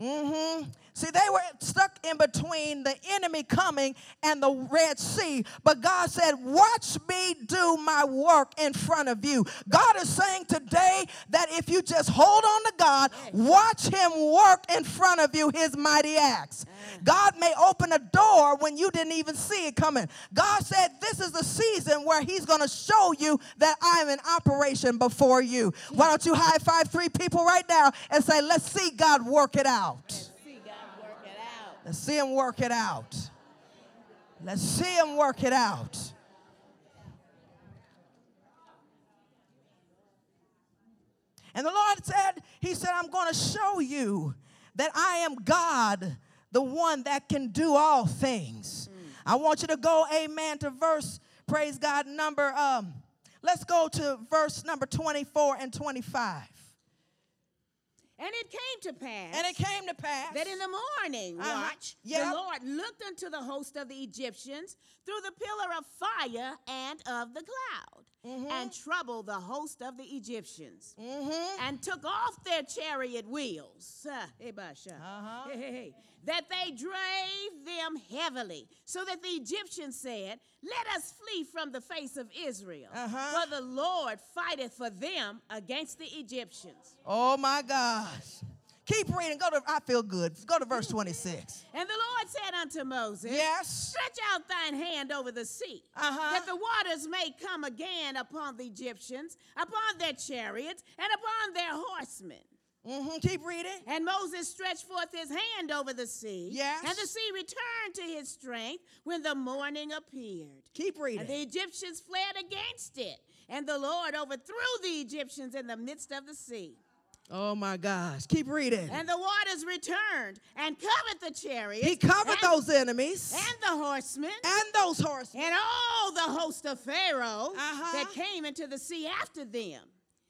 Mm-hmm. See, they were stuck in between the enemy coming and the Red Sea. But God said, Watch me do my work in front of you. God is saying today that if you just hold on to God, watch Him work in front of you His mighty acts. God may open a door when you didn't even see it coming. God said, This is the season where He's going to show you that I am in operation before you. Why don't you high five three people right now and say, Let's see God work it out. Let's see him work it out. Let's see him work it out. And the Lord said, He said, I'm going to show you that I am God, the one that can do all things. Mm. I want you to go, amen, to verse, praise God, number, um, let's go to verse number 24 and 25. And it came to pass. And it came to pass. That in the morning, uh-huh. watch, yep. the Lord looked unto the host of the Egyptians through the pillar of fire and of the cloud, mm-hmm. and troubled the host of the Egyptians, mm-hmm. and took off their chariot wheels. Uh, uh-huh. hey, hey, hey, that they drave them heavily, so that the Egyptians said, Let us flee from the face of Israel, uh-huh. for the Lord fighteth for them against the Egyptians. Oh my gosh. Keep reading. Go to, I feel good. Go to verse 26. And the Lord said unto Moses, Yes. Stretch out thine hand over the sea, uh-huh. that the waters may come again upon the Egyptians, upon their chariots, and upon their horsemen. Mm-hmm. Keep reading. And Moses stretched forth his hand over the sea. Yes. And the sea returned to his strength when the morning appeared. Keep reading. And the Egyptians fled against it. And the Lord overthrew the Egyptians in the midst of the sea. Oh my gosh. Keep reading. And the waters returned and covered the chariots. He covered and, those enemies. And the horsemen. And those horsemen. And all the host of Pharaoh uh-huh. that came into the sea after them.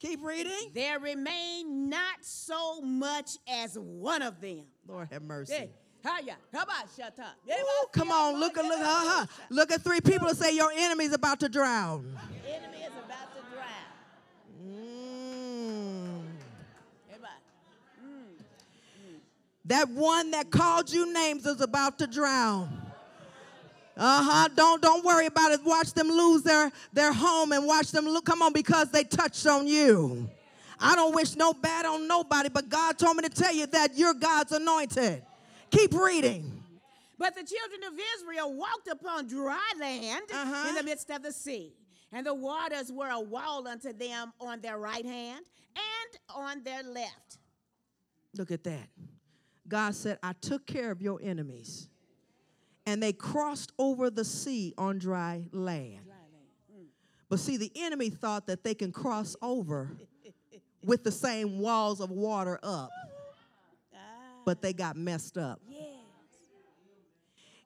Keep reading. There remained not so much as one of them. Lord have mercy. Hey. Hiya. Come on, shut up. Ooh, come on, look at look, uh-huh. look at three people and say your enemy's about to drown. Enemy is about to drown. Mm. Mm. That one that called you names is about to drown. Uh-huh. Don't don't worry about it. Watch them lose their, their home and watch them look. Come on, because they touched on you. I don't wish no bad on nobody, but God told me to tell you that you're God's anointed. Keep reading. But the children of Israel walked upon dry land uh-huh. in the midst of the sea, and the waters were a wall unto them on their right hand and on their left. Look at that. God said, I took care of your enemies and they crossed over the sea on dry land. But see, the enemy thought that they can cross over with the same walls of water up, but they got messed up.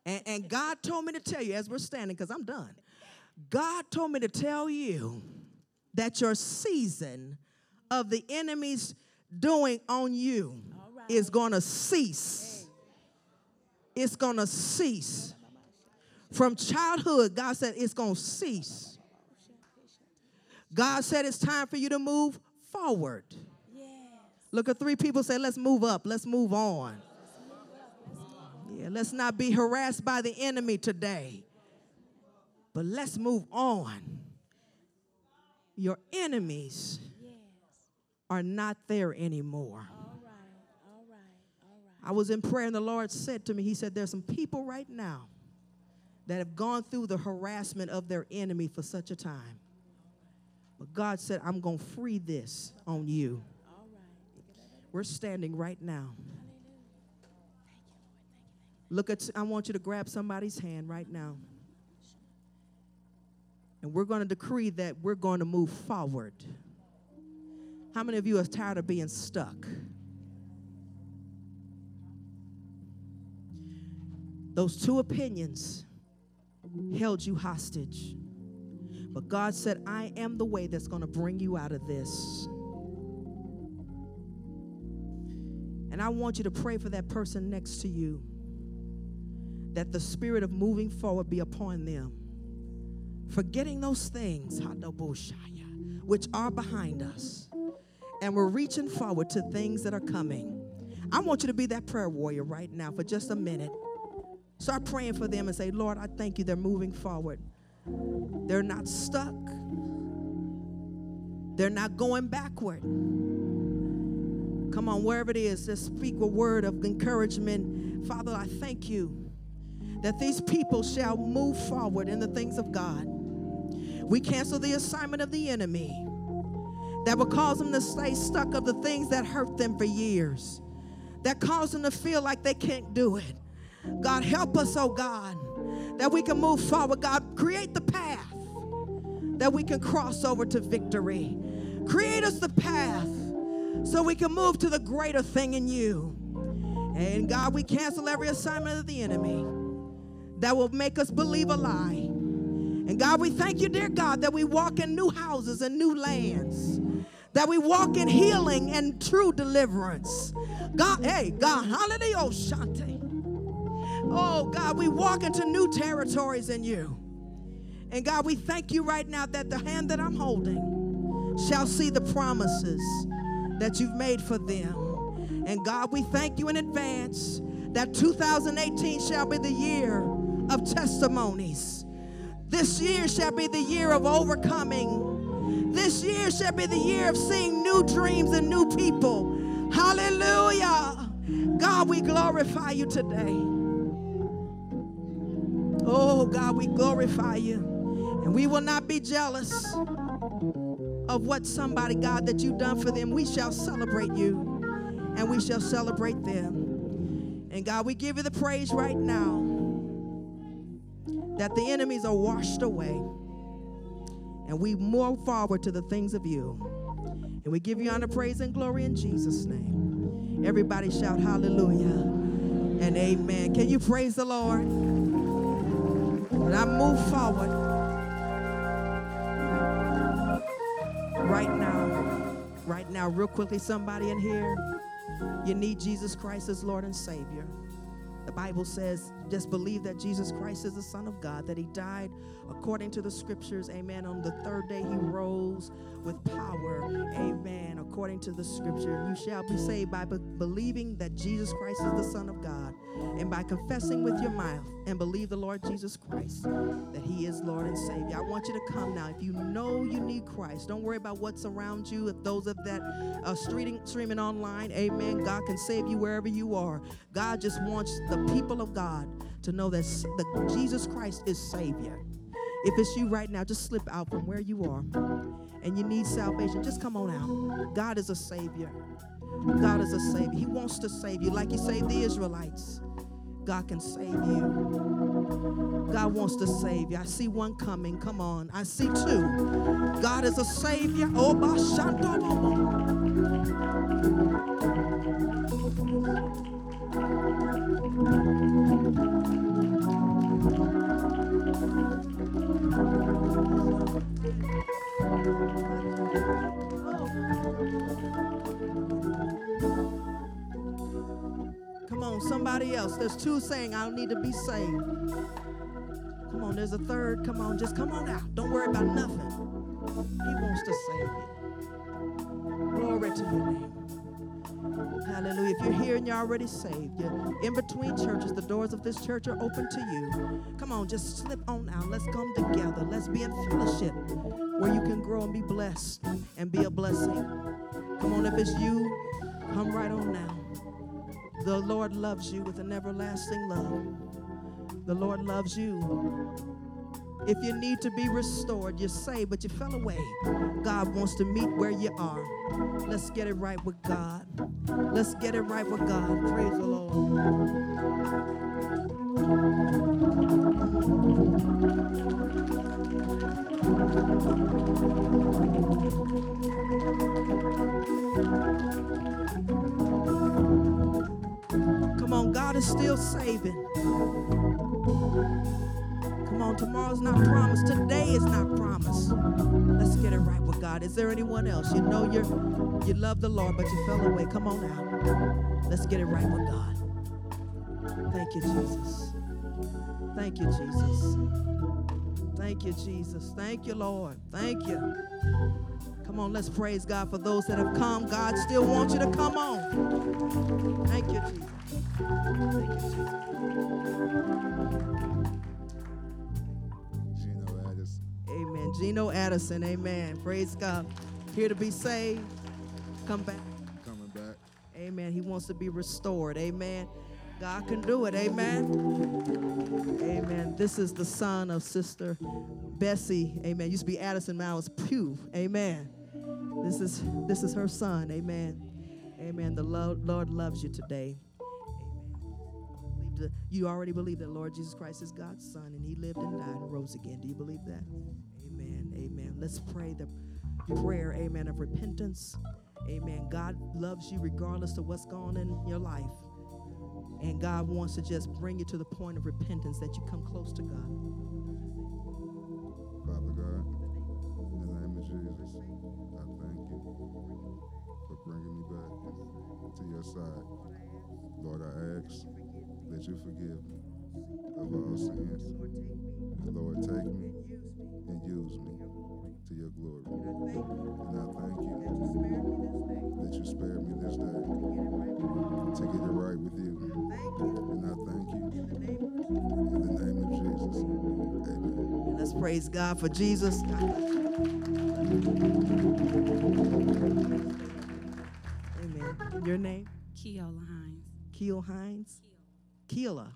And, and God told me to tell you, as we're standing, because I'm done, God told me to tell you that your season of the enemy's doing on you right. is going to cease it's going to cease. From childhood, God said it's going to cease. God said it's time for you to move forward. Look at three people say, let's move up, let's move on. Yeah, let's not be harassed by the enemy today. But let's move on. Your enemies are not there anymore. I was in prayer, and the Lord said to me, He said, There's some people right now that have gone through the harassment of their enemy for such a time. But God said, I'm going to free this on you. We're standing right now. Look at, I want you to grab somebody's hand right now. And we're going to decree that we're going to move forward. How many of you are tired of being stuck? Those two opinions held you hostage. But God said, I am the way that's going to bring you out of this. And I want you to pray for that person next to you that the spirit of moving forward be upon them. Forgetting those things, which are behind us. And we're reaching forward to things that are coming. I want you to be that prayer warrior right now for just a minute. Start praying for them and say, Lord, I thank you. They're moving forward. They're not stuck. They're not going backward. Come on, wherever it is, just speak a word of encouragement. Father, I thank you that these people shall move forward in the things of God. We cancel the assignment of the enemy that will cause them to stay stuck of the things that hurt them for years, that cause them to feel like they can't do it. God, help us, oh God, that we can move forward. God, create the path that we can cross over to victory. Create us the path so we can move to the greater thing in you. And God, we cancel every assignment of the enemy that will make us believe a lie. And God, we thank you, dear God, that we walk in new houses and new lands, that we walk in healing and true deliverance. God, hey, God, hallelujah, oh, Shante. Oh, God, we walk into new territories in you. And God, we thank you right now that the hand that I'm holding shall see the promises that you've made for them. And God, we thank you in advance that 2018 shall be the year of testimonies. This year shall be the year of overcoming. This year shall be the year of seeing new dreams and new people. Hallelujah. God, we glorify you today. Oh, God, we glorify you. And we will not be jealous of what somebody, God, that you've done for them. We shall celebrate you and we shall celebrate them. And God, we give you the praise right now that the enemies are washed away and we move forward to the things of you. And we give you honor, praise, and glory in Jesus' name. Everybody shout hallelujah and amen. Can you praise the Lord? And I move forward right now. Right now, real quickly, somebody in here, you need Jesus Christ as Lord and Savior. The Bible says, just believe that Jesus Christ is the Son of God, that He died according to the scriptures. Amen. On the third day, He rose with power. Amen. According to the scripture, you shall be saved by be- believing that Jesus Christ is the Son of God and by confessing with your mouth and believe the Lord Jesus Christ that He is Lord and Savior. I want you to come now. If you know you need Christ, don't worry about what's around you. If those of that are streaming, streaming online, amen. God can save you wherever you are. God just wants the people of God to know that the Jesus Christ is Savior. If it's you right now, just slip out from where you are and you need salvation. Just come on out. God is a Savior. God is a Savior. He wants to save you like He saved the Israelites. God can save you. God wants to save you. I see one coming. Come on. I see two. God is a Savior. Oh, Come on, somebody else. There's two saying, I don't need to be saved. Come on, there's a third. Come on, just come on out. Don't worry about nothing. He wants to save you. Glory to your name. Hallelujah. If you're here and you're already saved, you're in between churches, the doors of this church are open to you. Come on, just slip on out. Let's come together. Let's be in fellowship where you can grow and be blessed and be a blessing. Come on, if it's you, come right on now. The Lord loves you with an everlasting love. The Lord loves you. If you need to be restored, you're saved, but you fell away. God wants to meet where you are. Let's get it right with God. Let's get it right with God. Praise the Lord. God is still saving. Come on, tomorrow's not promised. Today is not promised. Let's get it right with God. Is there anyone else? You know you're you love the Lord, but you fell away. Come on out. Let's get it right with God. Thank you, Jesus. Thank you, Jesus. Thank you, Jesus. Thank you, Lord. Thank you. Come on, let's praise God for those that have come. God still wants you to come on. Thank you, Jesus. Thank you, Jesus. Gino Addison. Amen. Gino Addison, amen. Praise God. Here to be saved. Come back. Coming back. Amen. He wants to be restored. Amen. God can do it. Amen. Amen. This is the son of Sister Bessie. Amen. Used to be Addison, now it's Pugh. Amen. This is this is her son. Amen. Amen. The Lord, Lord loves you today. Amen. Believe that- You already believe that Lord Jesus Christ is God's son and he lived and died and rose again. Do you believe that? Amen. Amen. Let's pray the prayer, amen, of repentance. Amen. God loves you regardless of what's going on in your life. And God wants to just bring you to the point of repentance that you come close to God. Father God, in the name of Jesus, I thank you for bringing me back to your side. Lord, I ask that you forgive me of all sins. And Lord, take me and use me to your glory. And I thank you that you spared me this day to get it right with you. And I thank you in the name of Jesus. Amen. Let's praise God for Jesus. Amen. Your name? Keola Hines. Keel Hines? Keola.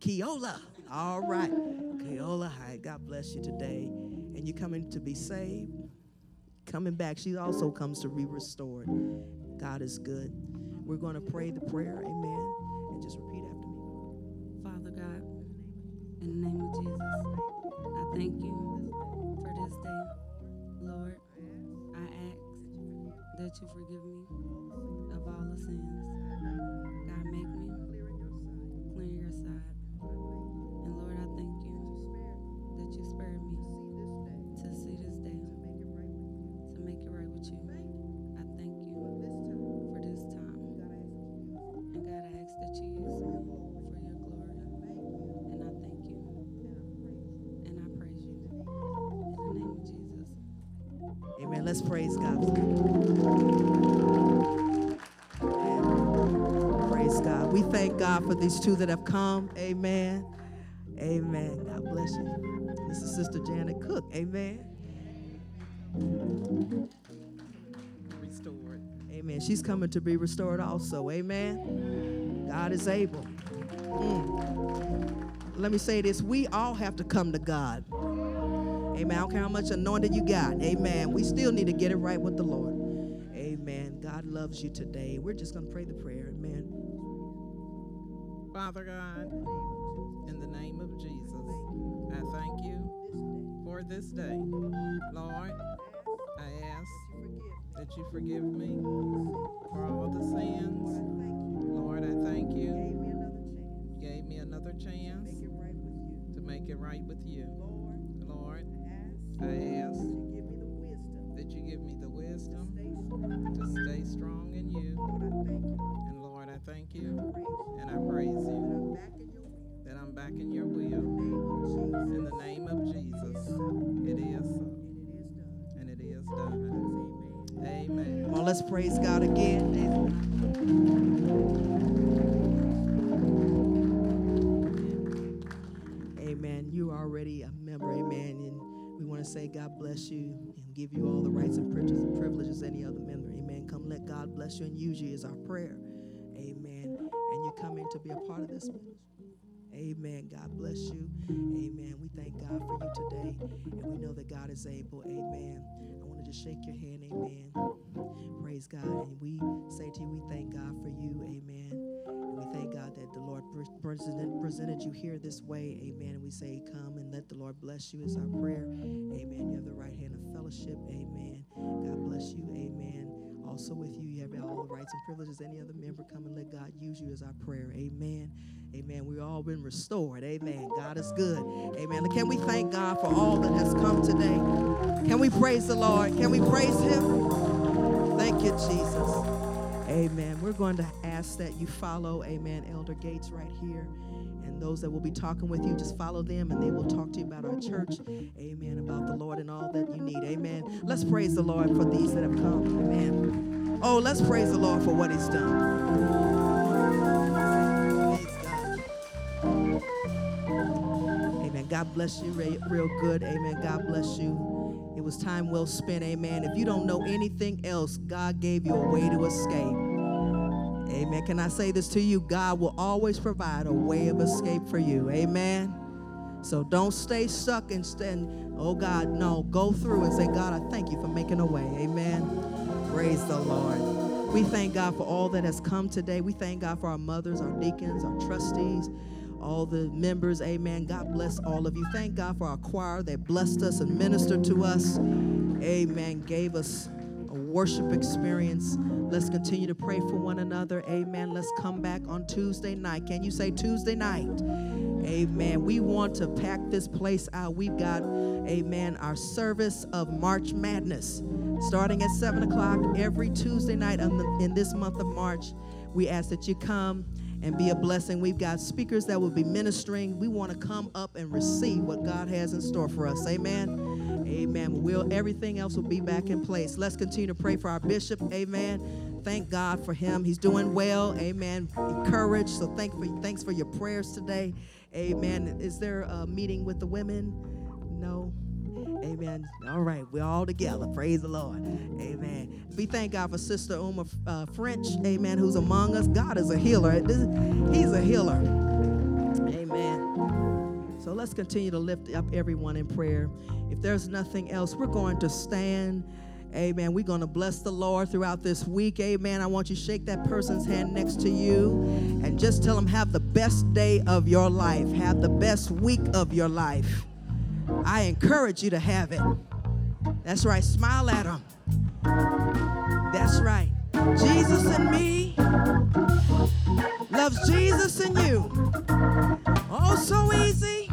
Keola. All right. Keola hi. God bless you today. And you're coming to be saved, coming back. She also comes to be restored. God is good. We're going to pray the prayer. Amen. And just repeat after me. Father God, in the name of Jesus, I thank you for this day. Lord, I ask that you forgive me God for these two that have come. Amen. Amen. God bless you. This is Sister Janet Cook. Amen. restored. Amen. She's coming to be restored also. Amen. God is able. Mm. Let me say this we all have to come to God. Amen. I don't care how much anointing you got. Amen. We still need to get it right with the Lord. Amen. God loves you today. We're just going to pray the prayer. Amen. Father God, in the name of Jesus, I thank you for this day. Lord, I ask that you forgive me for all the sins. Lord, I thank you. You gave me another chance to make it right with you. Lord, I ask that you give me the wisdom to stay strong in you. And I thank you and I praise you that I'm back in your will. In the name of Jesus, it is so. And it is done. Amen. Come on, let's praise God again. Amen. You are already a member. Amen. And we want to say God bless you and give you all the rights and privileges, privileges any other member. Amen. Come let God bless you and use you is our prayer. You're coming to be a part of this ministry. Amen. God bless you. Amen. We thank God for you today. And we know that God is able. Amen. I want to just shake your hand. Amen. Praise God. And we say to you, we thank God for you. Amen. And we thank God that the Lord presented, presented you here this way. Amen. And we say, come and let the Lord bless you is our prayer. Amen. You have the right hand of fellowship. Amen. God bless you. Amen. Also with you, you have all the rights and privileges. Any other member, come and let God use you as our prayer. Amen. Amen. We've all been restored. Amen. God is good. Amen. Can we thank God for all that has come today? Can we praise the Lord? Can we praise Him? Thank you, Jesus. Amen. We're going to ask that you follow, amen, Elder Gates right here. And those that will be talking with you, just follow them and they will talk to you about our church. Amen. About the Lord and all that you need. Amen. Let's praise the Lord for these that have come. Amen. Oh, let's praise the Lord for what He's done. Amen. God bless you real good. Amen. God bless you. It was time well spent. Amen. If you don't know anything else, God gave you a way to escape. Amen. Can I say this to you? God will always provide a way of escape for you. Amen. So don't stay stuck and stand, oh God, no, go through and say, God, I thank you for making a way. Amen. Praise the Lord. We thank God for all that has come today. We thank God for our mothers, our deacons, our trustees, all the members. Amen. God bless all of you. Thank God for our choir that blessed us and ministered to us. Amen. Gave us a worship experience. Let's continue to pray for one another. Amen. Let's come back on Tuesday night. Can you say Tuesday night? Amen. We want to pack this place out. We've got, amen, our service of March Madness starting at 7 o'clock every Tuesday night in, in this month of March. We ask that you come and be a blessing. We've got speakers that will be ministering. We want to come up and receive what God has in store for us. Amen. Amen. We'll, everything else will be back in place. Let's continue to pray for our bishop. Amen. Thank God for him. He's doing well. Amen. Encouraged. So thank for thanks for your prayers today. Amen. Is there a meeting with the women? No. Amen. All right, we're all together. Praise the Lord. Amen. We thank God for Sister Uma uh, French. Amen. Who's among us? God is a healer. This- He's a healer. Amen. So let's continue to lift up everyone in prayer. If there's nothing else, we're going to stand. Amen. We're going to bless the Lord throughout this week. Amen. I want you to shake that person's hand next to you and just tell them, have the best day of your life. Have the best week of your life. I encourage you to have it. That's right. Smile at them. That's right. Jesus and me loves Jesus and you. Oh, so easy.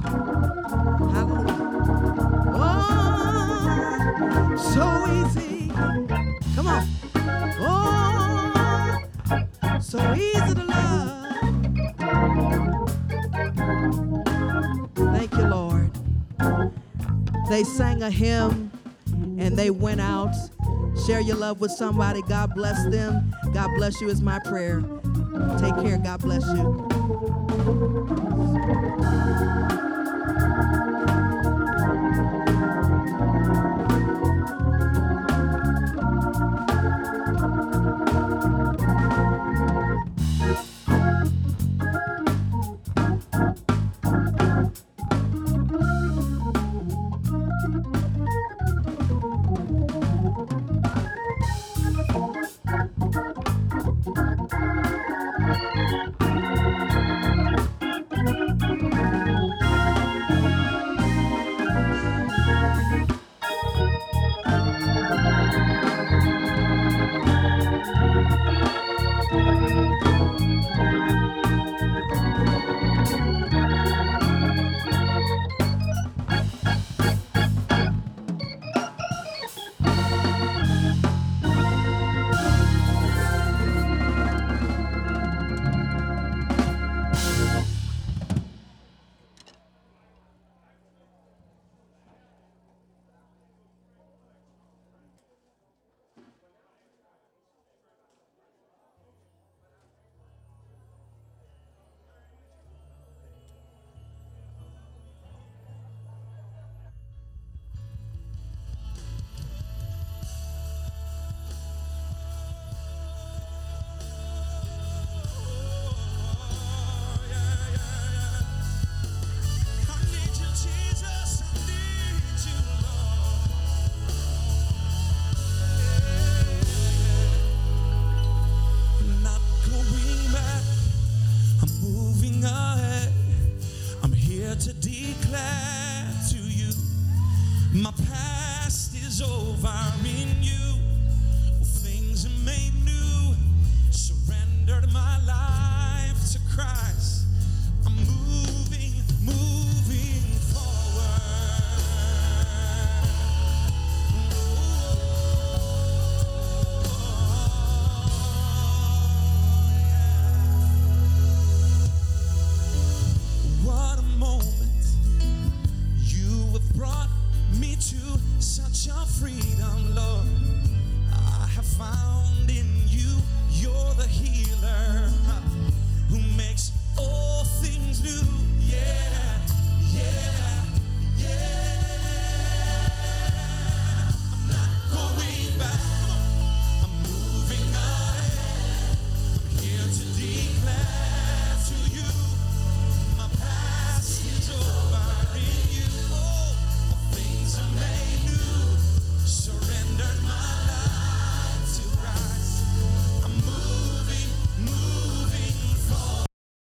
Hallelujah. Oh, so easy. Come on. Oh, so easy to love. They sang a hymn and they went out. Share your love with somebody. God bless them. God bless you is my prayer. Take care. God bless you.